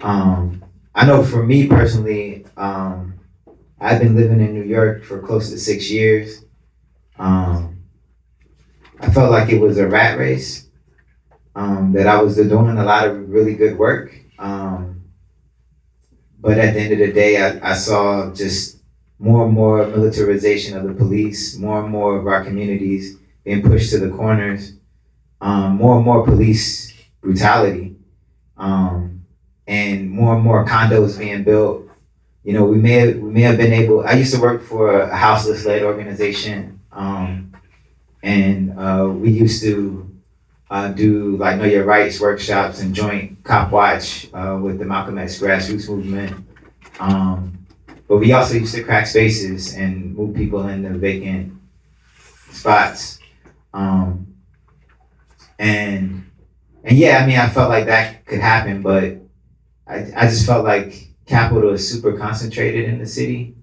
Um, I know for me personally, um, I've been living in New York for close to six years. Um, I felt like it was a rat race. Um, that I was doing a lot of really good work. Um, but at the end of the day, I, I saw just more and more militarization of the police, more and more of our communities being pushed to the corners, um, more and more police brutality, um, and more and more condos being built. You know, we may have, we may have been able. I used to work for a houseless led organization, um, and uh, we used to uh, do like know your rights workshops and joint cop watch uh, with the Malcolm X grassroots movement. Um, but we also used to crack spaces and move people into vacant spots. Um, and and yeah, I mean, I felt like that could happen, but I, I just felt like capital is super concentrated in the city,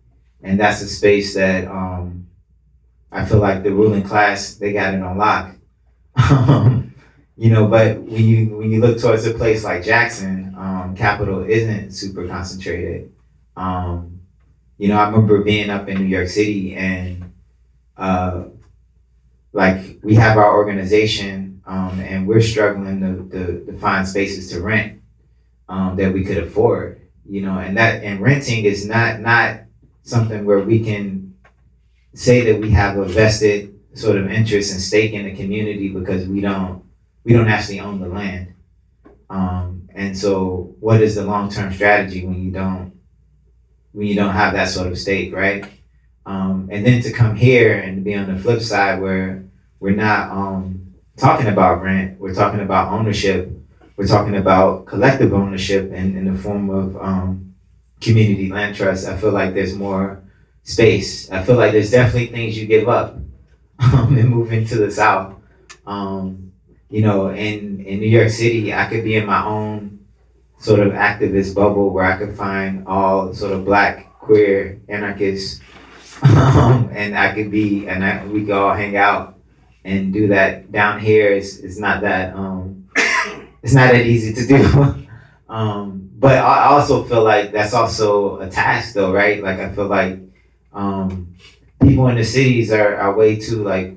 and that's a space that um, I feel like the ruling class they got it on lock. You know, but when you when you look towards a place like Jackson, um, capital isn't super concentrated. Um, you know, I remember being up in New York City and uh, like we have our organization um, and we're struggling to, to, to find spaces to rent um, that we could afford. You know, and that and renting is not not something where we can say that we have a vested sort of interest and stake in the community because we don't we don't actually own the land. Um, and so, what is the long term strategy when you don't when you don't have that sort of stake, right? Um, and then to come here and be on the flip side where we're not um, talking about rent, we're talking about ownership, we're talking about collective ownership in, in the form of um, community land trust. I feel like there's more space. I feel like there's definitely things you give up um, and move into the South. Um, you know, in, in New York City, I could be in my own sort of activist bubble where I could find all sort of black, queer, anarchists, um, and I could be, and I, we could all hang out and do that. Down here, it's, it's not that, um, it's not that easy to do. um, but I also feel like that's also a task though, right? Like I feel like um, people in the cities are, are way too like,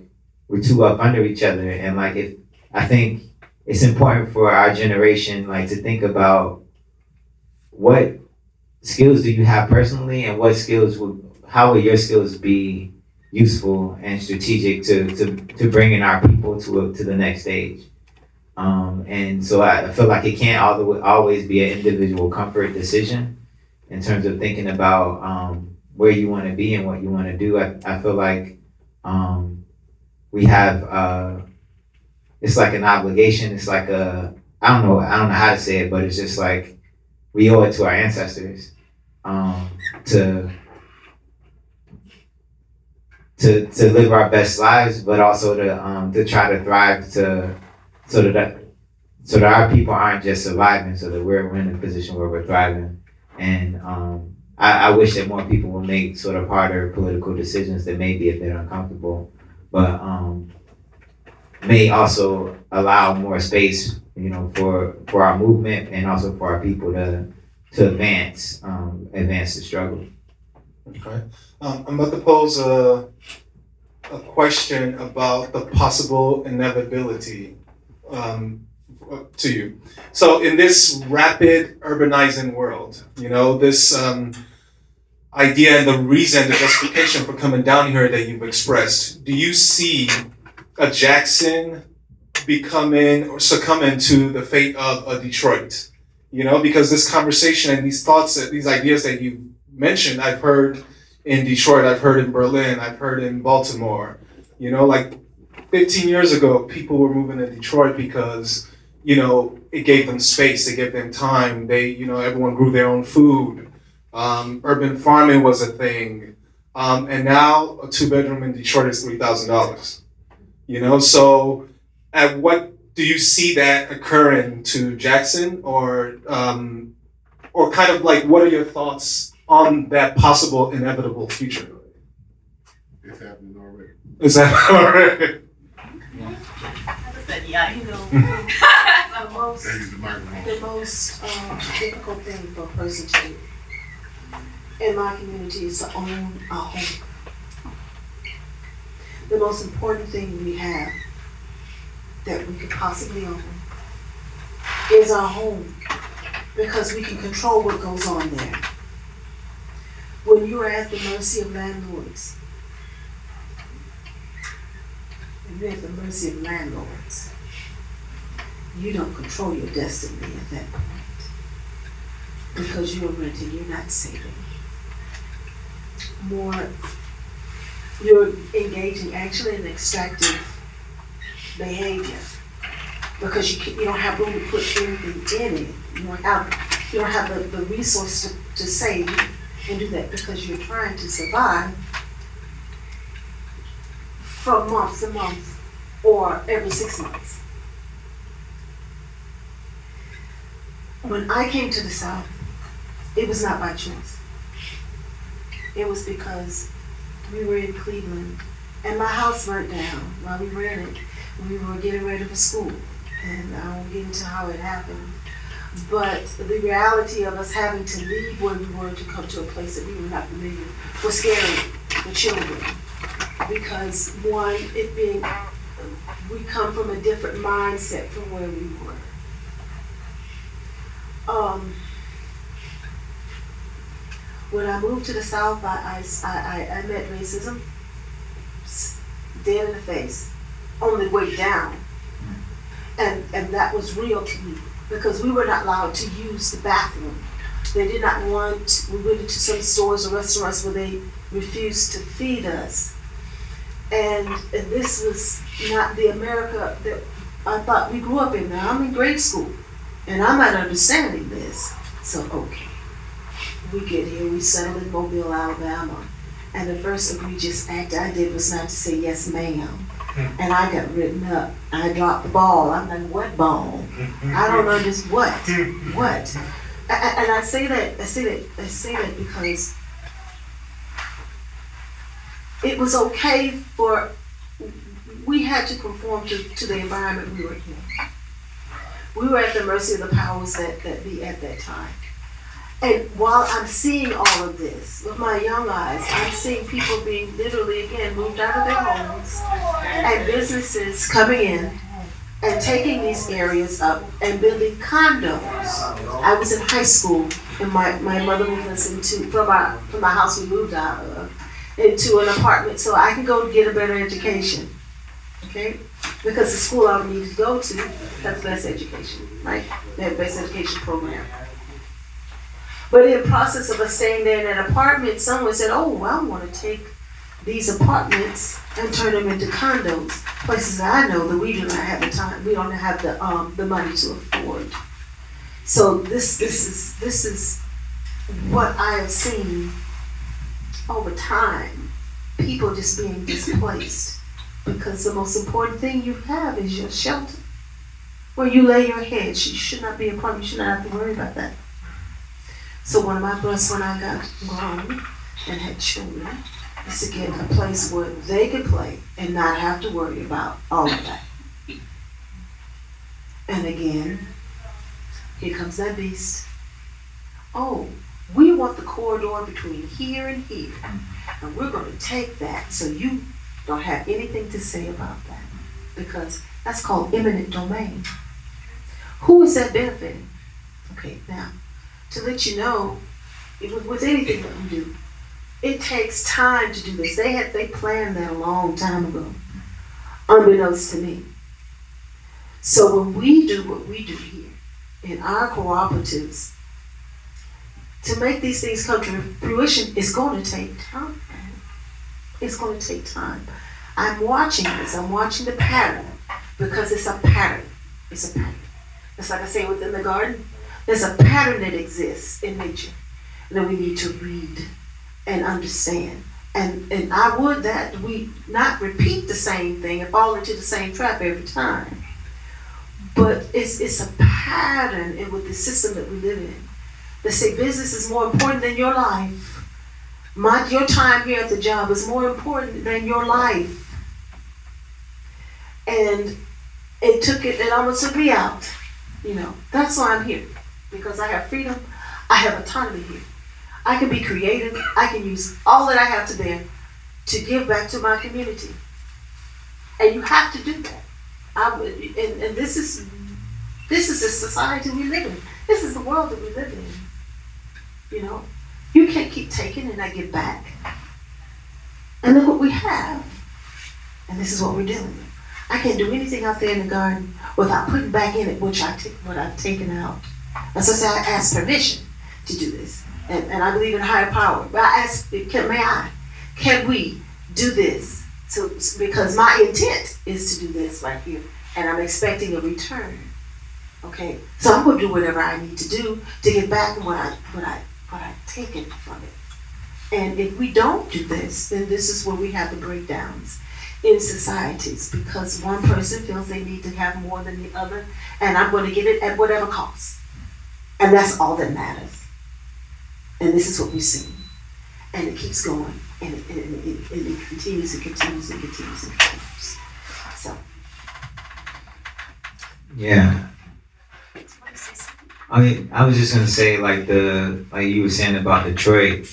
we're too up under each other. And like if I think it's important for our generation, like to think about what skills do you have personally, and what skills would, how will your skills be useful and strategic to to, to bringing our people to a, to the next stage. Um, and so I, feel like it can't always be an individual comfort decision in terms of thinking about um, where you want to be and what you want to do. I, I feel like um, we have uh, it's like an obligation. It's like a I don't know I don't know how to say it, but it's just like we owe it to our ancestors um, to to to live our best lives, but also to um, to try to thrive to so that so that our people aren't just surviving, so that we're, we're in a position where we're thriving. And um, I, I wish that more people would make sort of harder political decisions that may be a bit uncomfortable, but um, may also allow more space, you know, for for our movement and also for our people to to advance um, advance the struggle. Okay, um, I'm about to pose a a question about the possible inevitability um, to you. So, in this rapid urbanizing world, you know, this um, idea and the reason, the justification for coming down here that you've expressed, do you see a Jackson becoming or succumbing to the fate of a Detroit. You know, because this conversation and these thoughts, these ideas that you mentioned, I've heard in Detroit, I've heard in Berlin, I've heard in Baltimore. You know, like 15 years ago, people were moving to Detroit because, you know, it gave them space, it gave them time. They, you know, everyone grew their own food. Um, urban farming was a thing. Um, and now a two bedroom in Detroit is $3,000. You know, so at what do you see that occurring to Jackson, or um, or kind of like what are your thoughts on that possible inevitable future? It's happening already. Is that already? Yeah, you know, the most, the most um, difficult thing for a person to do in my community is to own a home. The most important thing we have that we could possibly own is our home because we can control what goes on there. When you are at the mercy of landlords, when you're at the mercy of landlords, you don't control your destiny at that point because you're renting, you're not saving. More, you're engaging actually in extractive behavior because you, can, you don't have room to put anything in it. You don't have, you don't have the, the resource to, to save and do that because you're trying to survive from month to month or every six months. When I came to the South, it was not by choice. It was because we were in Cleveland and my house burnt down while we were in it. We were getting ready for school. And I won't get into how it happened. But the reality of us having to leave where we were to come to a place that we were not familiar was scary for children. Because one, it being, we come from a different mindset from where we were. Um, when I moved to the South, I, I, I, I met racism dead in the face on the way down. And, and that was real to me because we were not allowed to use the bathroom. They did not want, we went into some stores or restaurants where they refused to feed us. And, and this was not the America that I thought we grew up in. Now I'm in grade school and I'm not understanding this. So, okay. We get here, we settle in Mobile, Alabama. And the first egregious act I did was not to say yes, ma'am. Hmm. And I got written up. I dropped the ball. I'm like, what ball? Hmm. I don't understand what, hmm. what. A- a- And I say that, I say that, I say that because it was okay for, we had to conform to, to the environment we were in. We were at the mercy of the powers that, that be at that time. And while I'm seeing all of this with my young eyes, I'm seeing people being literally again moved out of their homes and businesses coming in and taking these areas up and building condos. I was in high school and my, my mother moved us into from our from the house we moved out of into an apartment so I could go get a better education. Okay? Because the school I would need to go to the best education, right? They had the best education program. But in the process of us staying there in an apartment, someone said, "Oh, I want to take these apartments and turn them into condos." Places that I know that we do not have the time, we don't have the um the money to afford. So this this is this is what I have seen over time. People just being displaced because the most important thing you have is your shelter, where you lay your head. You should not be a problem. You should not have to worry about that. So one of my blessings when I got grown and had children is to get a place where they could play and not have to worry about all of that. And again, here comes that beast. Oh, we want the corridor between here and here. And we're going to take that so you don't have anything to say about that. Because that's called eminent domain. Who is that benefiting? Okay, now, to let you know, was with anything that we do, it takes time to do this. They had they planned that a long time ago, unbeknownst to me. So when we do what we do here in our cooperatives, to make these things come to fruition, it's going to take time. It's going to take time. I'm watching this. I'm watching the pattern because it's a pattern. It's a pattern. It's like I say within the garden. There's a pattern that exists in nature that we need to read and understand. And and I would that we not repeat the same thing and fall into the same trap every time. But it's it's a pattern in with the system that we live in. They say business is more important than your life. My your time here at the job is more important than your life. And it took it it almost took me out. You know, that's why I'm here. Because I have freedom, I have autonomy here. I can be creative, I can use all that I have to bear to give back to my community. And you have to do that. I would, and, and this is, this is the society we live in. This is the world that we live in. You know, you can't keep taking and not give back. And look what we have. And this is what we're dealing with. I can't do anything out there in the garden without putting back in it which I take, what I've taken out. As I say, I ask permission to do this, and, and I believe in higher power. But I ask, can, may I? Can we do this? So because my intent is to do this right here, and I'm expecting a return. Okay, so I'm gonna do whatever I need to do to get back what I what I what I've taken from it. And if we don't do this, then this is where we have the breakdowns in societies because one person feels they need to have more than the other, and I'm going to get it at whatever cost. And that's all that matters. And this is what we see. And it keeps going, and it, and it, and it continues and continues and continues and continues. So. Yeah. I mean, I was just gonna say like the like you were saying about Detroit,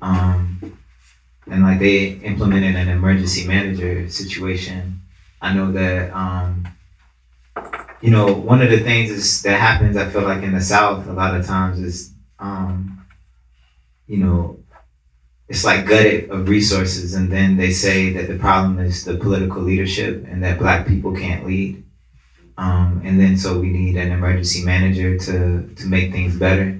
um, and like they implemented an emergency manager situation. I know that um, you know one of the things is that happens. I feel like in the South a lot of times is um, you know it's like gutted of resources, and then they say that the problem is the political leadership and that Black people can't lead. Um, and then so we need an emergency manager to to make things better,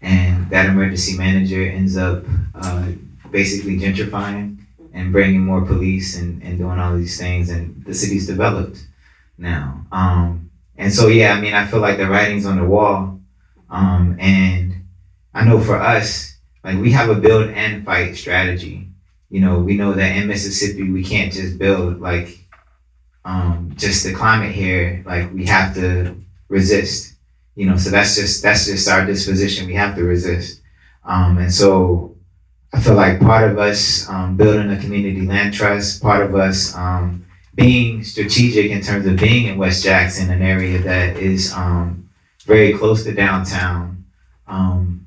and that emergency manager ends up uh, basically gentrifying and bringing more police and, and doing all these things, and the city's developed now. Um, and so yeah, I mean, I feel like the writing's on the wall, um, and I know for us, like we have a build and fight strategy. You know, we know that in Mississippi we can't just build like um, just the climate here, like we have to resist. You know, so that's just that's just our disposition. We have to resist. Um, and so I feel like part of us um, building a community land trust, part of us um, being strategic in terms of being in West Jackson, an area that is um, very close to downtown. Um,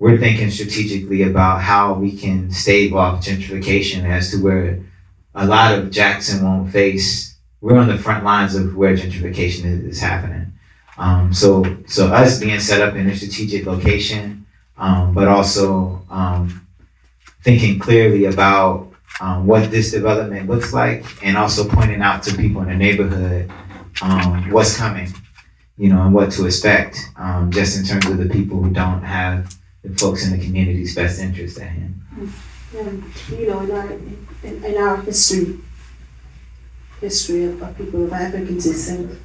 we're thinking strategically about how we can stave off gentrification as to where a lot of Jackson won't face we're on the front lines of where gentrification is, is happening. Um, so, so us being set up in a strategic location, um, but also um, thinking clearly about um, what this development looks like, and also pointing out to people in the neighborhood um, what's coming, you know, and what to expect, um, just in terms of the people who don't have the folks in the community's best interest at hand. And, you know, in our, in, in our history, history of, of people of African descent,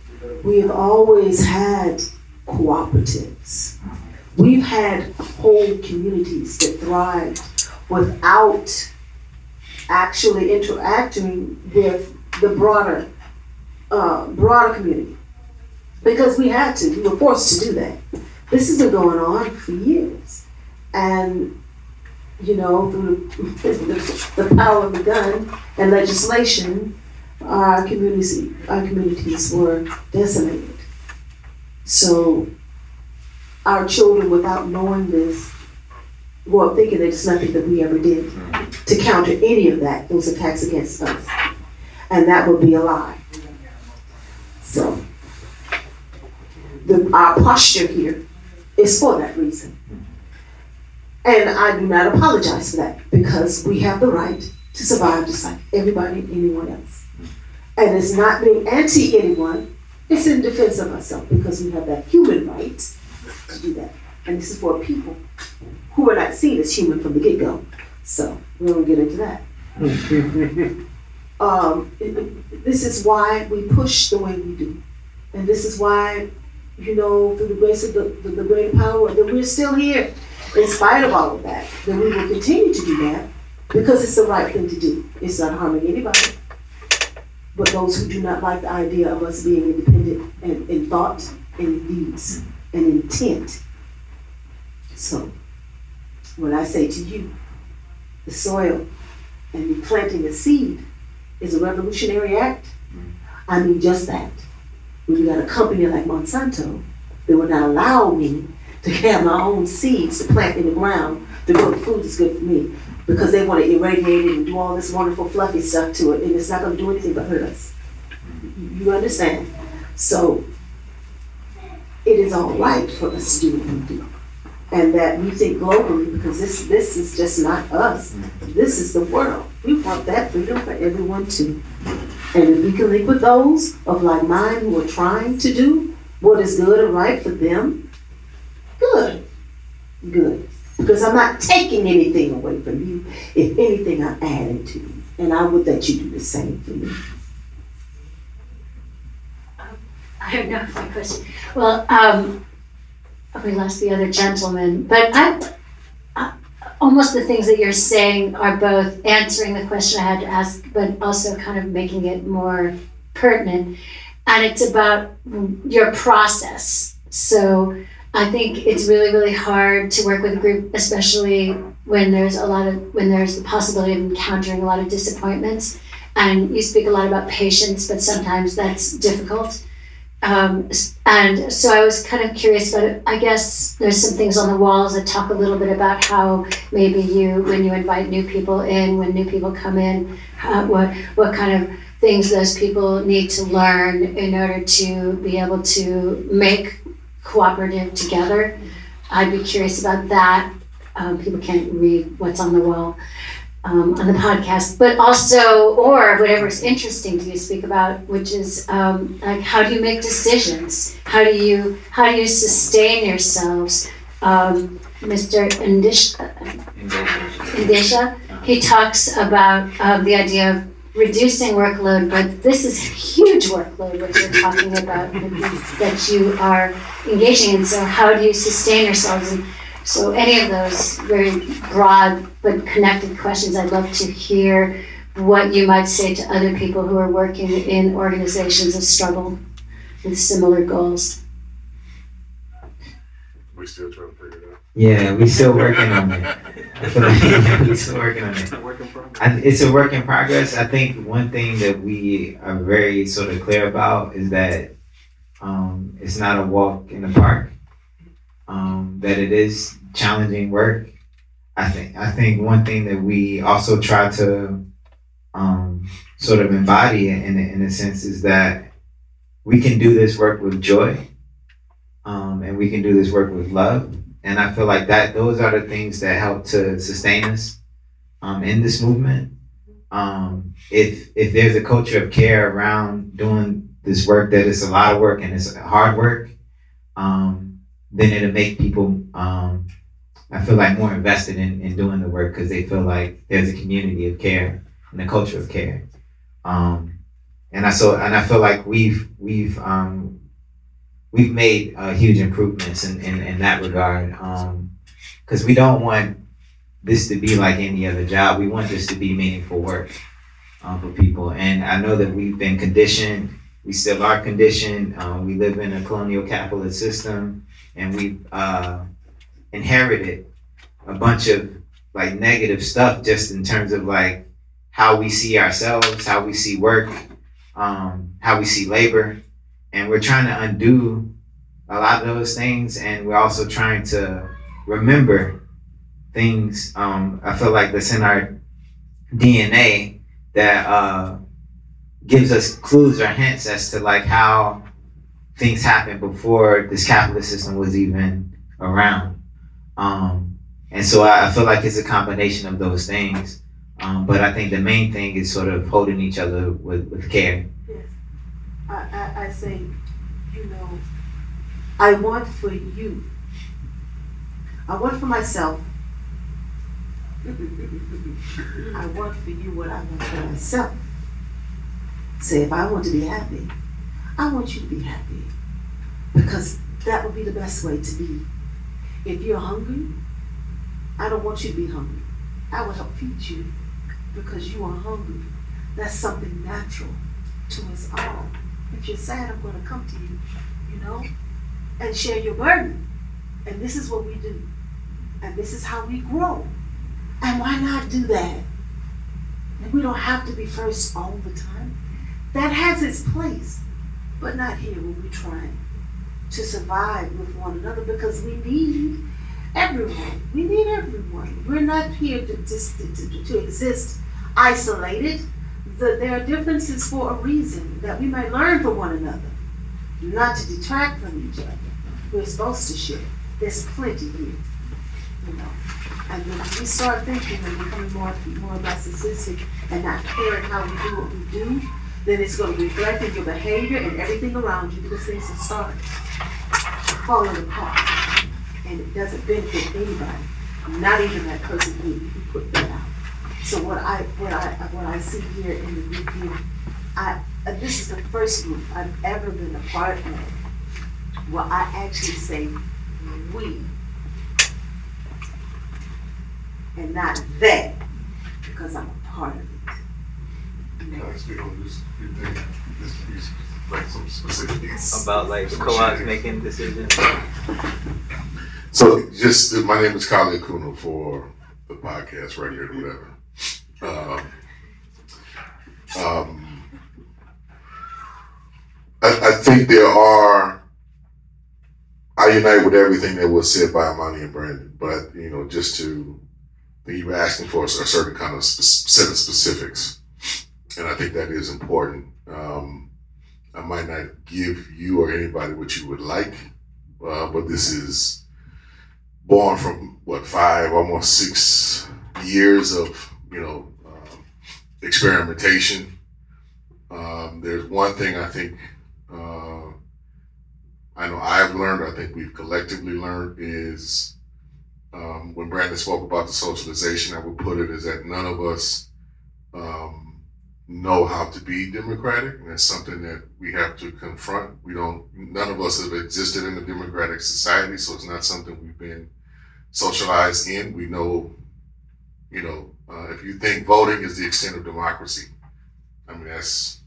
we have always had cooperatives. We've had whole communities that thrived without actually interacting with the broader, uh, broader community. Because we had to, we were forced to do that. This has been going on for years. And, you know, through the, the power of the gun and legislation, our communities, our communities were decimated. So our children, without knowing this, up thinking that it's nothing that we ever did to counter any of that, those attacks against us. And that would be a lie. So the, our posture here is for that reason. And I do not apologize for that because we have the right to survive just like everybody and anyone else. And it's not being anti anyone, it's in defense of ourselves because we have that human right to do that. And this is for people who are not seen as human from the get go. So we won't get into that. um, it, it, this is why we push the way we do. And this is why, you know, through the grace of the, the, the greater power, that we're still here in spite of all of that. That we will continue to do that because it's the right thing to do. It's not harming anybody but those who do not like the idea of us being independent in, in thought and in deeds and intent. So, when I say to you, the soil and planting a seed is a revolutionary act, I mean just that. When you got a company like Monsanto, they would not allow me to have my own seeds to plant in the ground to grow the food that's good for me because they want to irradiate it and do all this wonderful fluffy stuff to it, and it's not going to do anything but hurt us. You- understand? So it is all right for us to do what we do. And that we think globally, because this, this is just not us. This is the world. We want that freedom for everyone too. And if we can link with those of like mind who are trying to do what is good and right for them, good, good. Because I'm not taking anything away from you. If anything, I'm adding to you. And I would that you do the same for me. I don't know if question. Well, um, we lost the other gentleman, but I, I, almost the things that you're saying are both answering the question I had to ask, but also kind of making it more pertinent. And it's about your process. So I think it's really, really hard to work with a group, especially when there's a lot of when there's the possibility of encountering a lot of disappointments. And you speak a lot about patience, but sometimes that's difficult. Um, and so I was kind of curious about. I guess there's some things on the walls that talk a little bit about how maybe you, when you invite new people in, when new people come in, what what kind of things those people need to learn in order to be able to make cooperative together. I'd be curious about that. Um, people can't read what's on the wall um, on the podcast, but also, or whatever's interesting to you speak about, which is um, like how do you make decisions? How do you how do you sustain yourselves? Um, Mr. Indish, Indisha, he talks about um, the idea of reducing workload, but this is a huge workload what you're talking about that you are engaging in. So how do you sustain yourselves? And so any of those very broad but connected questions, I'd love to hear what you might say to other people who are working in organizations of struggle with similar goals. We still trying to figure it out. Yeah, we still working on it. I feel like we still working on it. I, it's a work in progress. I think one thing that we are very sort of clear about is that um, it's not a walk in the park. Um, that it is challenging work. I think. I think one thing that we also try to um, sort of embody in a, in a sense is that we can do this work with joy, um, and we can do this work with love. And I feel like that those are the things that help to sustain us um, in this movement. Um, if if there's a culture of care around doing this work that is a lot of work and it's hard work, um, then it'll make people um, I feel like more invested in, in doing the work because they feel like there's a community of care and a culture of care. Um, and I so and I feel like we've we've um, we've made uh, huge improvements in, in, in that regard because we don't want this to be like any other job. We want this to be meaningful work um, for people. And I know that we've been conditioned. We still are conditioned. Uh, we live in a colonial capitalist system, and we've uh, inherited a bunch of like negative stuff just in terms of like how we see ourselves, how we see work, um, how we see labor, and we're trying to undo a lot of those things, and we're also trying to remember things. Um, I feel like that's in our DNA that uh, gives us clues or hints as to like how things happened before this capitalist system was even around. Um, and so I, I feel like it's a combination of those things. Um, but I think the main thing is sort of holding each other with, with care. I, I say, you know, I want for you, I want for myself, I want for you what I want for myself. Say, if I want to be happy, I want you to be happy. Because that would be the best way to be. If you're hungry, I don't want you to be hungry. I will help feed you because you are hungry. That's something natural to us all. If you're sad, I'm going to come to you, you know, and share your burden. And this is what we do. And this is how we grow. And why not do that? And we don't have to be first all the time. That has its place, but not here when we're trying to survive with one another because we need everyone. We need everyone. We're not here to, to, to, to exist isolated. The, there are differences for a reason that we might learn from one another, not to detract from each other. We're supposed to share. There's plenty here, you know. And when we start thinking and becoming more, more narcissistic and not caring how we do what we do, then it's going to reflect in your behavior and everything around you because things will start falling apart. And it doesn't benefit anybody, not even that person who put that out. So what I, what I, what I see here in the group I, uh, this is the first group I've ever been a part of where I actually say we and not they, because I'm a part of it. Can I speak on this, you this, these, like some specifics? About like co-ops making decisions. So just, my name is Kali Akuno for the podcast right here, whatever. Um, um, I, I think there are, I unite with everything that was said by Imani and Brandon, but, you know, just to, you were asking for a certain kind of spe- set of specifics. And I think that is important. Um, I might not give you or anybody what you would like, uh, but this is born from what five, almost six years of you know um, experimentation. Um, there's one thing I think uh, I know I've learned. I think we've collectively learned is um, when Brandon spoke about the socialization. I would put it is that none of us um, know how to be democratic, and it's something that we have to confront. We don't. None of us have existed in a democratic society, so it's not something we've been socialized in. We know, you know, uh, if you think voting is the extent of democracy, I mean that's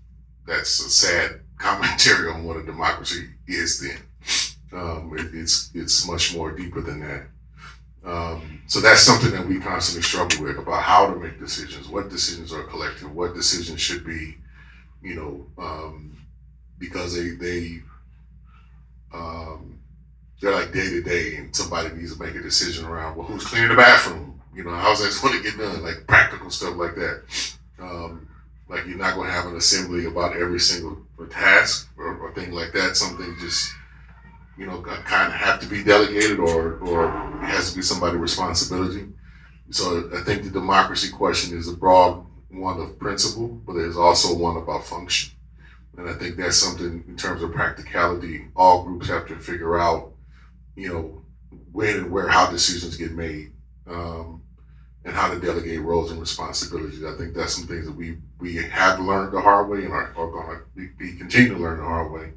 that's a sad commentary on what a democracy is. Then um, it, it's it's much more deeper than that. Um, so that's something that we constantly struggle with about how to make decisions, what decisions are collective, what decisions should be, you know, um, because they they um, they're like day to day, and somebody needs to make a decision around well, who's cleaning the bathroom, you know, how's that going to get done, like practical stuff like that. Um, like you're not going to have an assembly about every single task or, or thing like that. Something just you know, kind of have to be delegated or, or it has to be somebody's responsibility. So I think the democracy question is a broad one of principle, but there's also one about function. And I think that's something in terms of practicality, all groups have to figure out, you know, when and where, how decisions get made, um, and how to delegate roles and responsibilities. I think that's some things that we we have learned the hard way and are, are going to be, continue to learn the hard way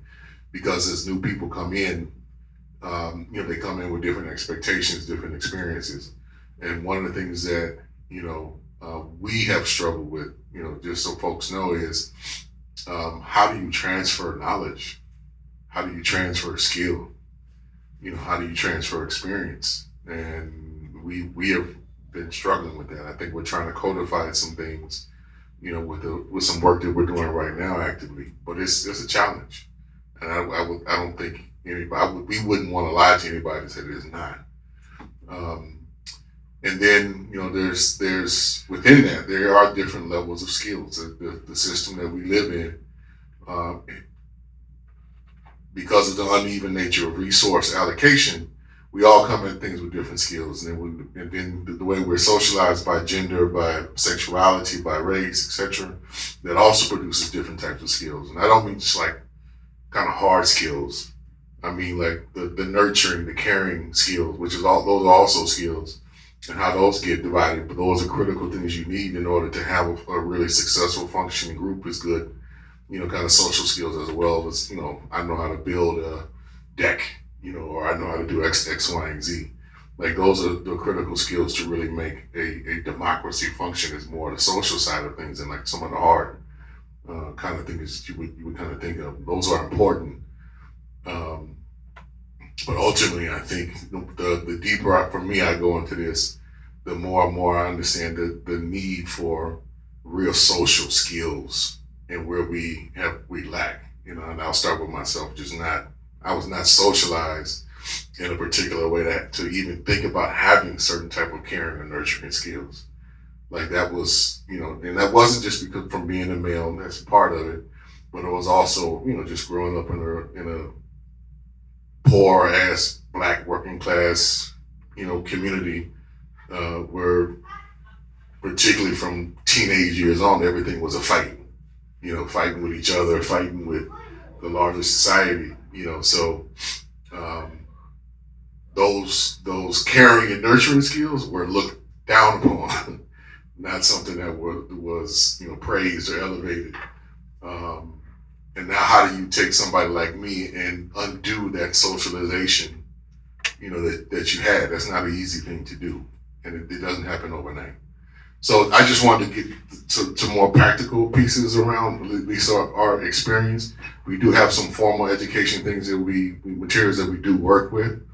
because as new people come in, um, you know, they come in with different expectations, different experiences. And one of the things that, you know, uh, we have struggled with, you know, just so folks know is um, how do you transfer knowledge? How do you transfer skill? You know, how do you transfer experience? And we we have been struggling with that. I think we're trying to codify some things, you know, with the with some work that we're doing right now actively. But it's it's a challenge and I, I, would, I don't think anybody, would, we wouldn't want to lie to anybody say it is not. Um, and then, you know, there's, there's within that, there are different levels of skills. The, the, the system that we live in, um, because of the uneven nature of resource allocation, we all come at things with different skills. And then, we, and then the, way we're socialized by gender, by sexuality, by race, etc., that also produces different types of skills. And I don't mean just like kind of hard skills. I mean, like the, the nurturing, the caring skills, which is all those are also skills, and how those get divided. But those are critical things you need in order to have a, a really successful functioning group. Is good, you know, kind of social skills as well as you know. I know how to build a deck, you know, or I know how to do X, X, Y, and Z. Like those are the critical skills to really make a, a democracy function. Is more the social side of things and like some of the hard uh, kind of things you would you would kind of think of. Those are important. Um, but ultimately, I think the the deeper I, for me I go into this, the more and more I understand the, the need for real social skills and where we have we lack. You know, and I'll start with myself. Just not I was not socialized in a particular way that to even think about having certain type of caring and nurturing skills Like that was, you know, and that wasn't just because from being a male, that's part of it, but it was also, you know, just growing up in a in a poor ass black working class, you know, community uh, where particularly from teenage years on, everything was a fight. You know, fighting with each other, fighting with the larger society. You know, so um, those those caring and nurturing skills were looked down upon, not something that was, was you know praised or elevated. Um, and now, how do you take somebody like me and undo that socialization, you know, that, that you had? That's not an easy thing to do, and it, it doesn't happen overnight. So I just wanted to get to, to more practical pieces around at least our, our experience. We do have some formal education things that we materials that we do work with,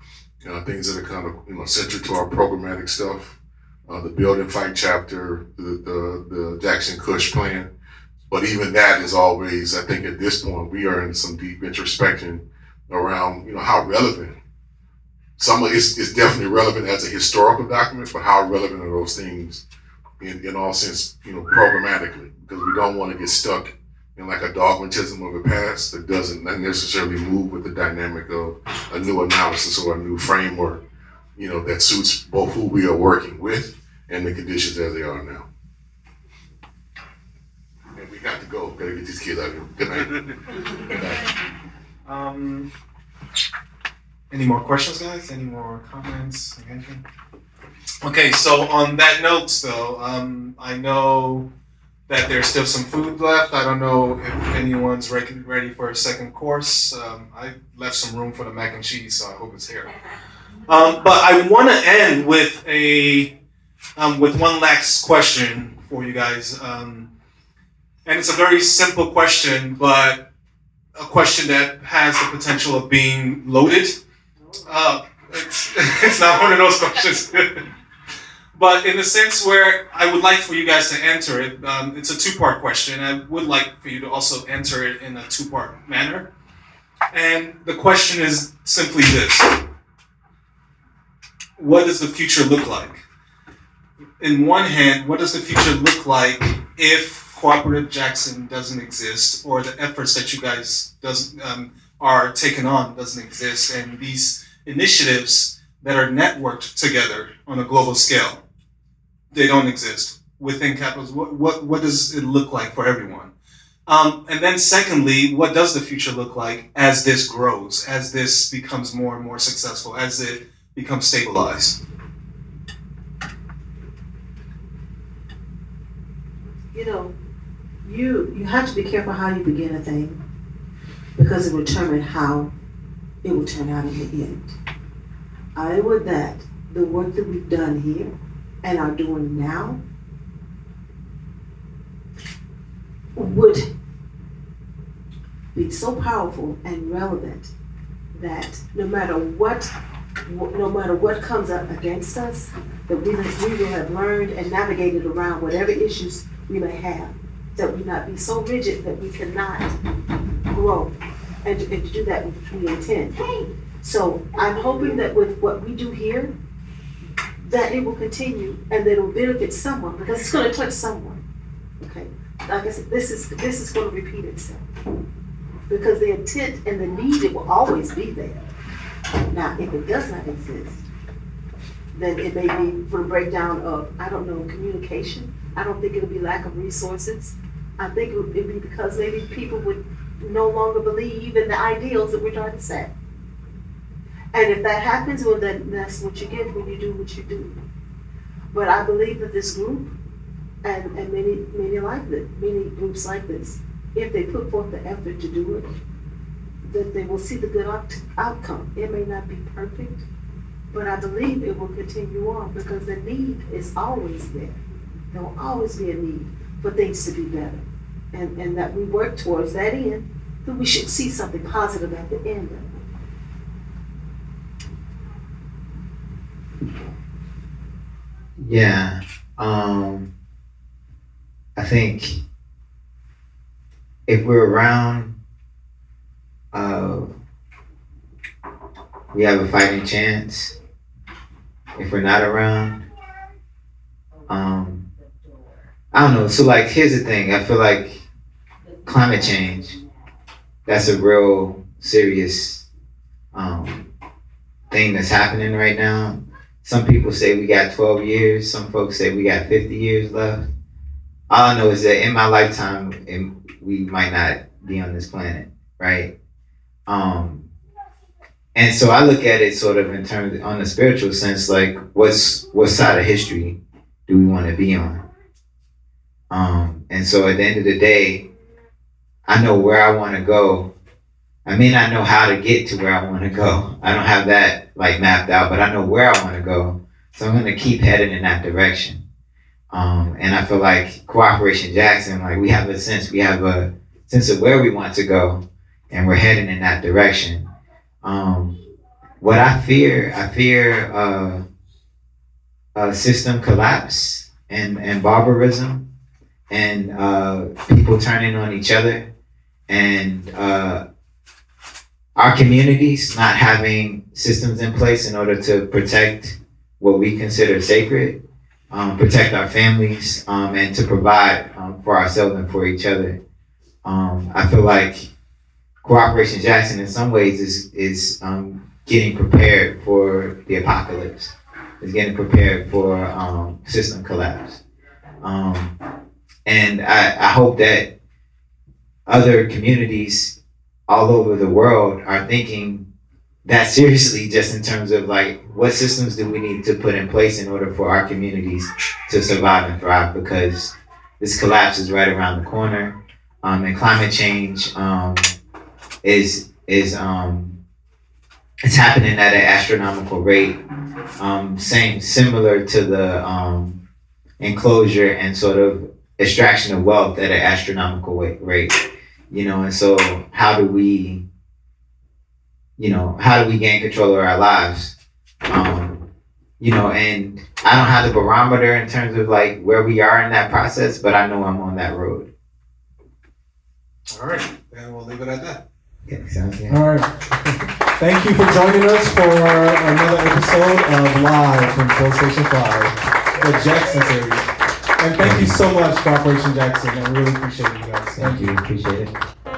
uh, things that are kind of you know central to our programmatic stuff. Uh, the build and fight chapter, the, the the Jackson Kush plan, but even that is always, I think, at this point, we are in some deep introspection around you know how relevant. Some of it's, it's definitely relevant as a historical document, but how relevant are those things in, in all sense, you know, programmatically, because we don't want to get stuck in like a dogmatism of the past that doesn't necessarily move with the dynamic of a new analysis or a new framework, you know, that suits both who we are working with and the conditions as they are now. And we got to go. Gotta get these kids out of here. Good night. Good night. Um, any more questions, guys? Any more comments? Anything? Okay, so on that note, though, um, I know that there's still some food left. I don't know if anyone's ready, ready for a second course. Um, I left some room for the mac and cheese, so I hope it's here. Um, but I want to end with a um, with one last question for you guys, um, and it's a very simple question, but a question that has the potential of being loaded. Uh, it's, it's not one of those questions. but in the sense where I would like for you guys to answer it, um, it's a two-part question. I would like for you to also answer it in a two-part manner. And the question is simply this: What does the future look like? In one hand, what does the future look like if Cooperation Jackson doesn't exist, or the efforts that you guys does um, are taking on doesn't exist, and these initiatives that are networked together on a global scale? They don't exist within capitalism. What, what, what does it look like for everyone? Um, and then secondly, what does the future look like as this grows, as this becomes more and more successful, as it becomes stabilized? You know, you you have to be careful how you begin a thing because it will determine how it will turn out in the end. I would that the work that we've done here and are doing now would be so powerful and relevant that no matter what no matter what comes up against us that we, will have learned and navigated around whatever issues we may have that we not be so rigid that we cannot grow and, and to do that we intend so i'm hoping that with what we do here that it will continue and that it will benefit someone because it's going to touch someone. Okay, like I said, this is this is going to repeat itself because the intent and the need it will always be there. Now, if it does not exist, then it may be for a breakdown of I don't know communication. I don't think it'll be lack of resources. I think it would be because maybe people would no longer believe in the ideals that we're trying to set. And if that happens, well, then that's what you get when you do what you do. But I believe that this group, and, and many many like this, many groups like this, if they put forth the effort to do it, that they will see the good out- outcome. It may not be perfect, but I believe it will continue on because the need is always there. There will always be a need for things to be better. And, and that we work towards that end, that we should see something positive at the end of it. Yeah. Um, I think if we're around, uh, we have a fighting chance. If we're not around, um, I don't know. So like, here's the thing. I feel like climate change. That's a real serious um, thing that's happening right now. Some people say we got 12 years. Some folks say we got 50 years left. All I know is that in my lifetime, we might not be on this planet, right? Um, and so I look at it sort of in terms on a spiritual sense, like what's what side of history do we want to be on? Um, and so at the end of the day, I know where I want to go. I may not know how to get to where I want to go. I don't have that like mapped out, but I know where I want to go. So I'm gonna keep heading in that direction. Um, and I feel like Cooperation Jackson, like we have a sense, we have a sense of where we want to go, and we're heading in that direction. Um, what I fear, I fear uh, a system collapse and, and barbarism and uh, people turning on each other and uh, our communities not having systems in place in order to protect what we consider sacred, um, protect our families, um, and to provide um, for ourselves and for each other. Um, I feel like Cooperation Jackson, in some ways, is is um, getting prepared for the apocalypse. Is getting prepared for um, system collapse. And I, I hope that other communities all over the world are thinking that seriously, just in terms of like what systems do we need to put in place in order for our communities to survive and thrive? Because this collapse is right around the corner, um, and climate change um, is is um, it's happening at an astronomical rate. Um, same similar to the um, enclosure and sort of extraction of wealth at an astronomical rate. You know, and so how do we, you know, how do we gain control of our lives? Um, you know, and I don't have the barometer in terms of like where we are in that process, but I know I'm on that road. All right, and we'll leave it at that. Yeah, sounds good. All right. Thank you for joining us for another episode of Live from Full Station 5, the Jackson series. And thank you so much, Cooperation Jackson. I really appreciate you guys. Thank you. Appreciate it.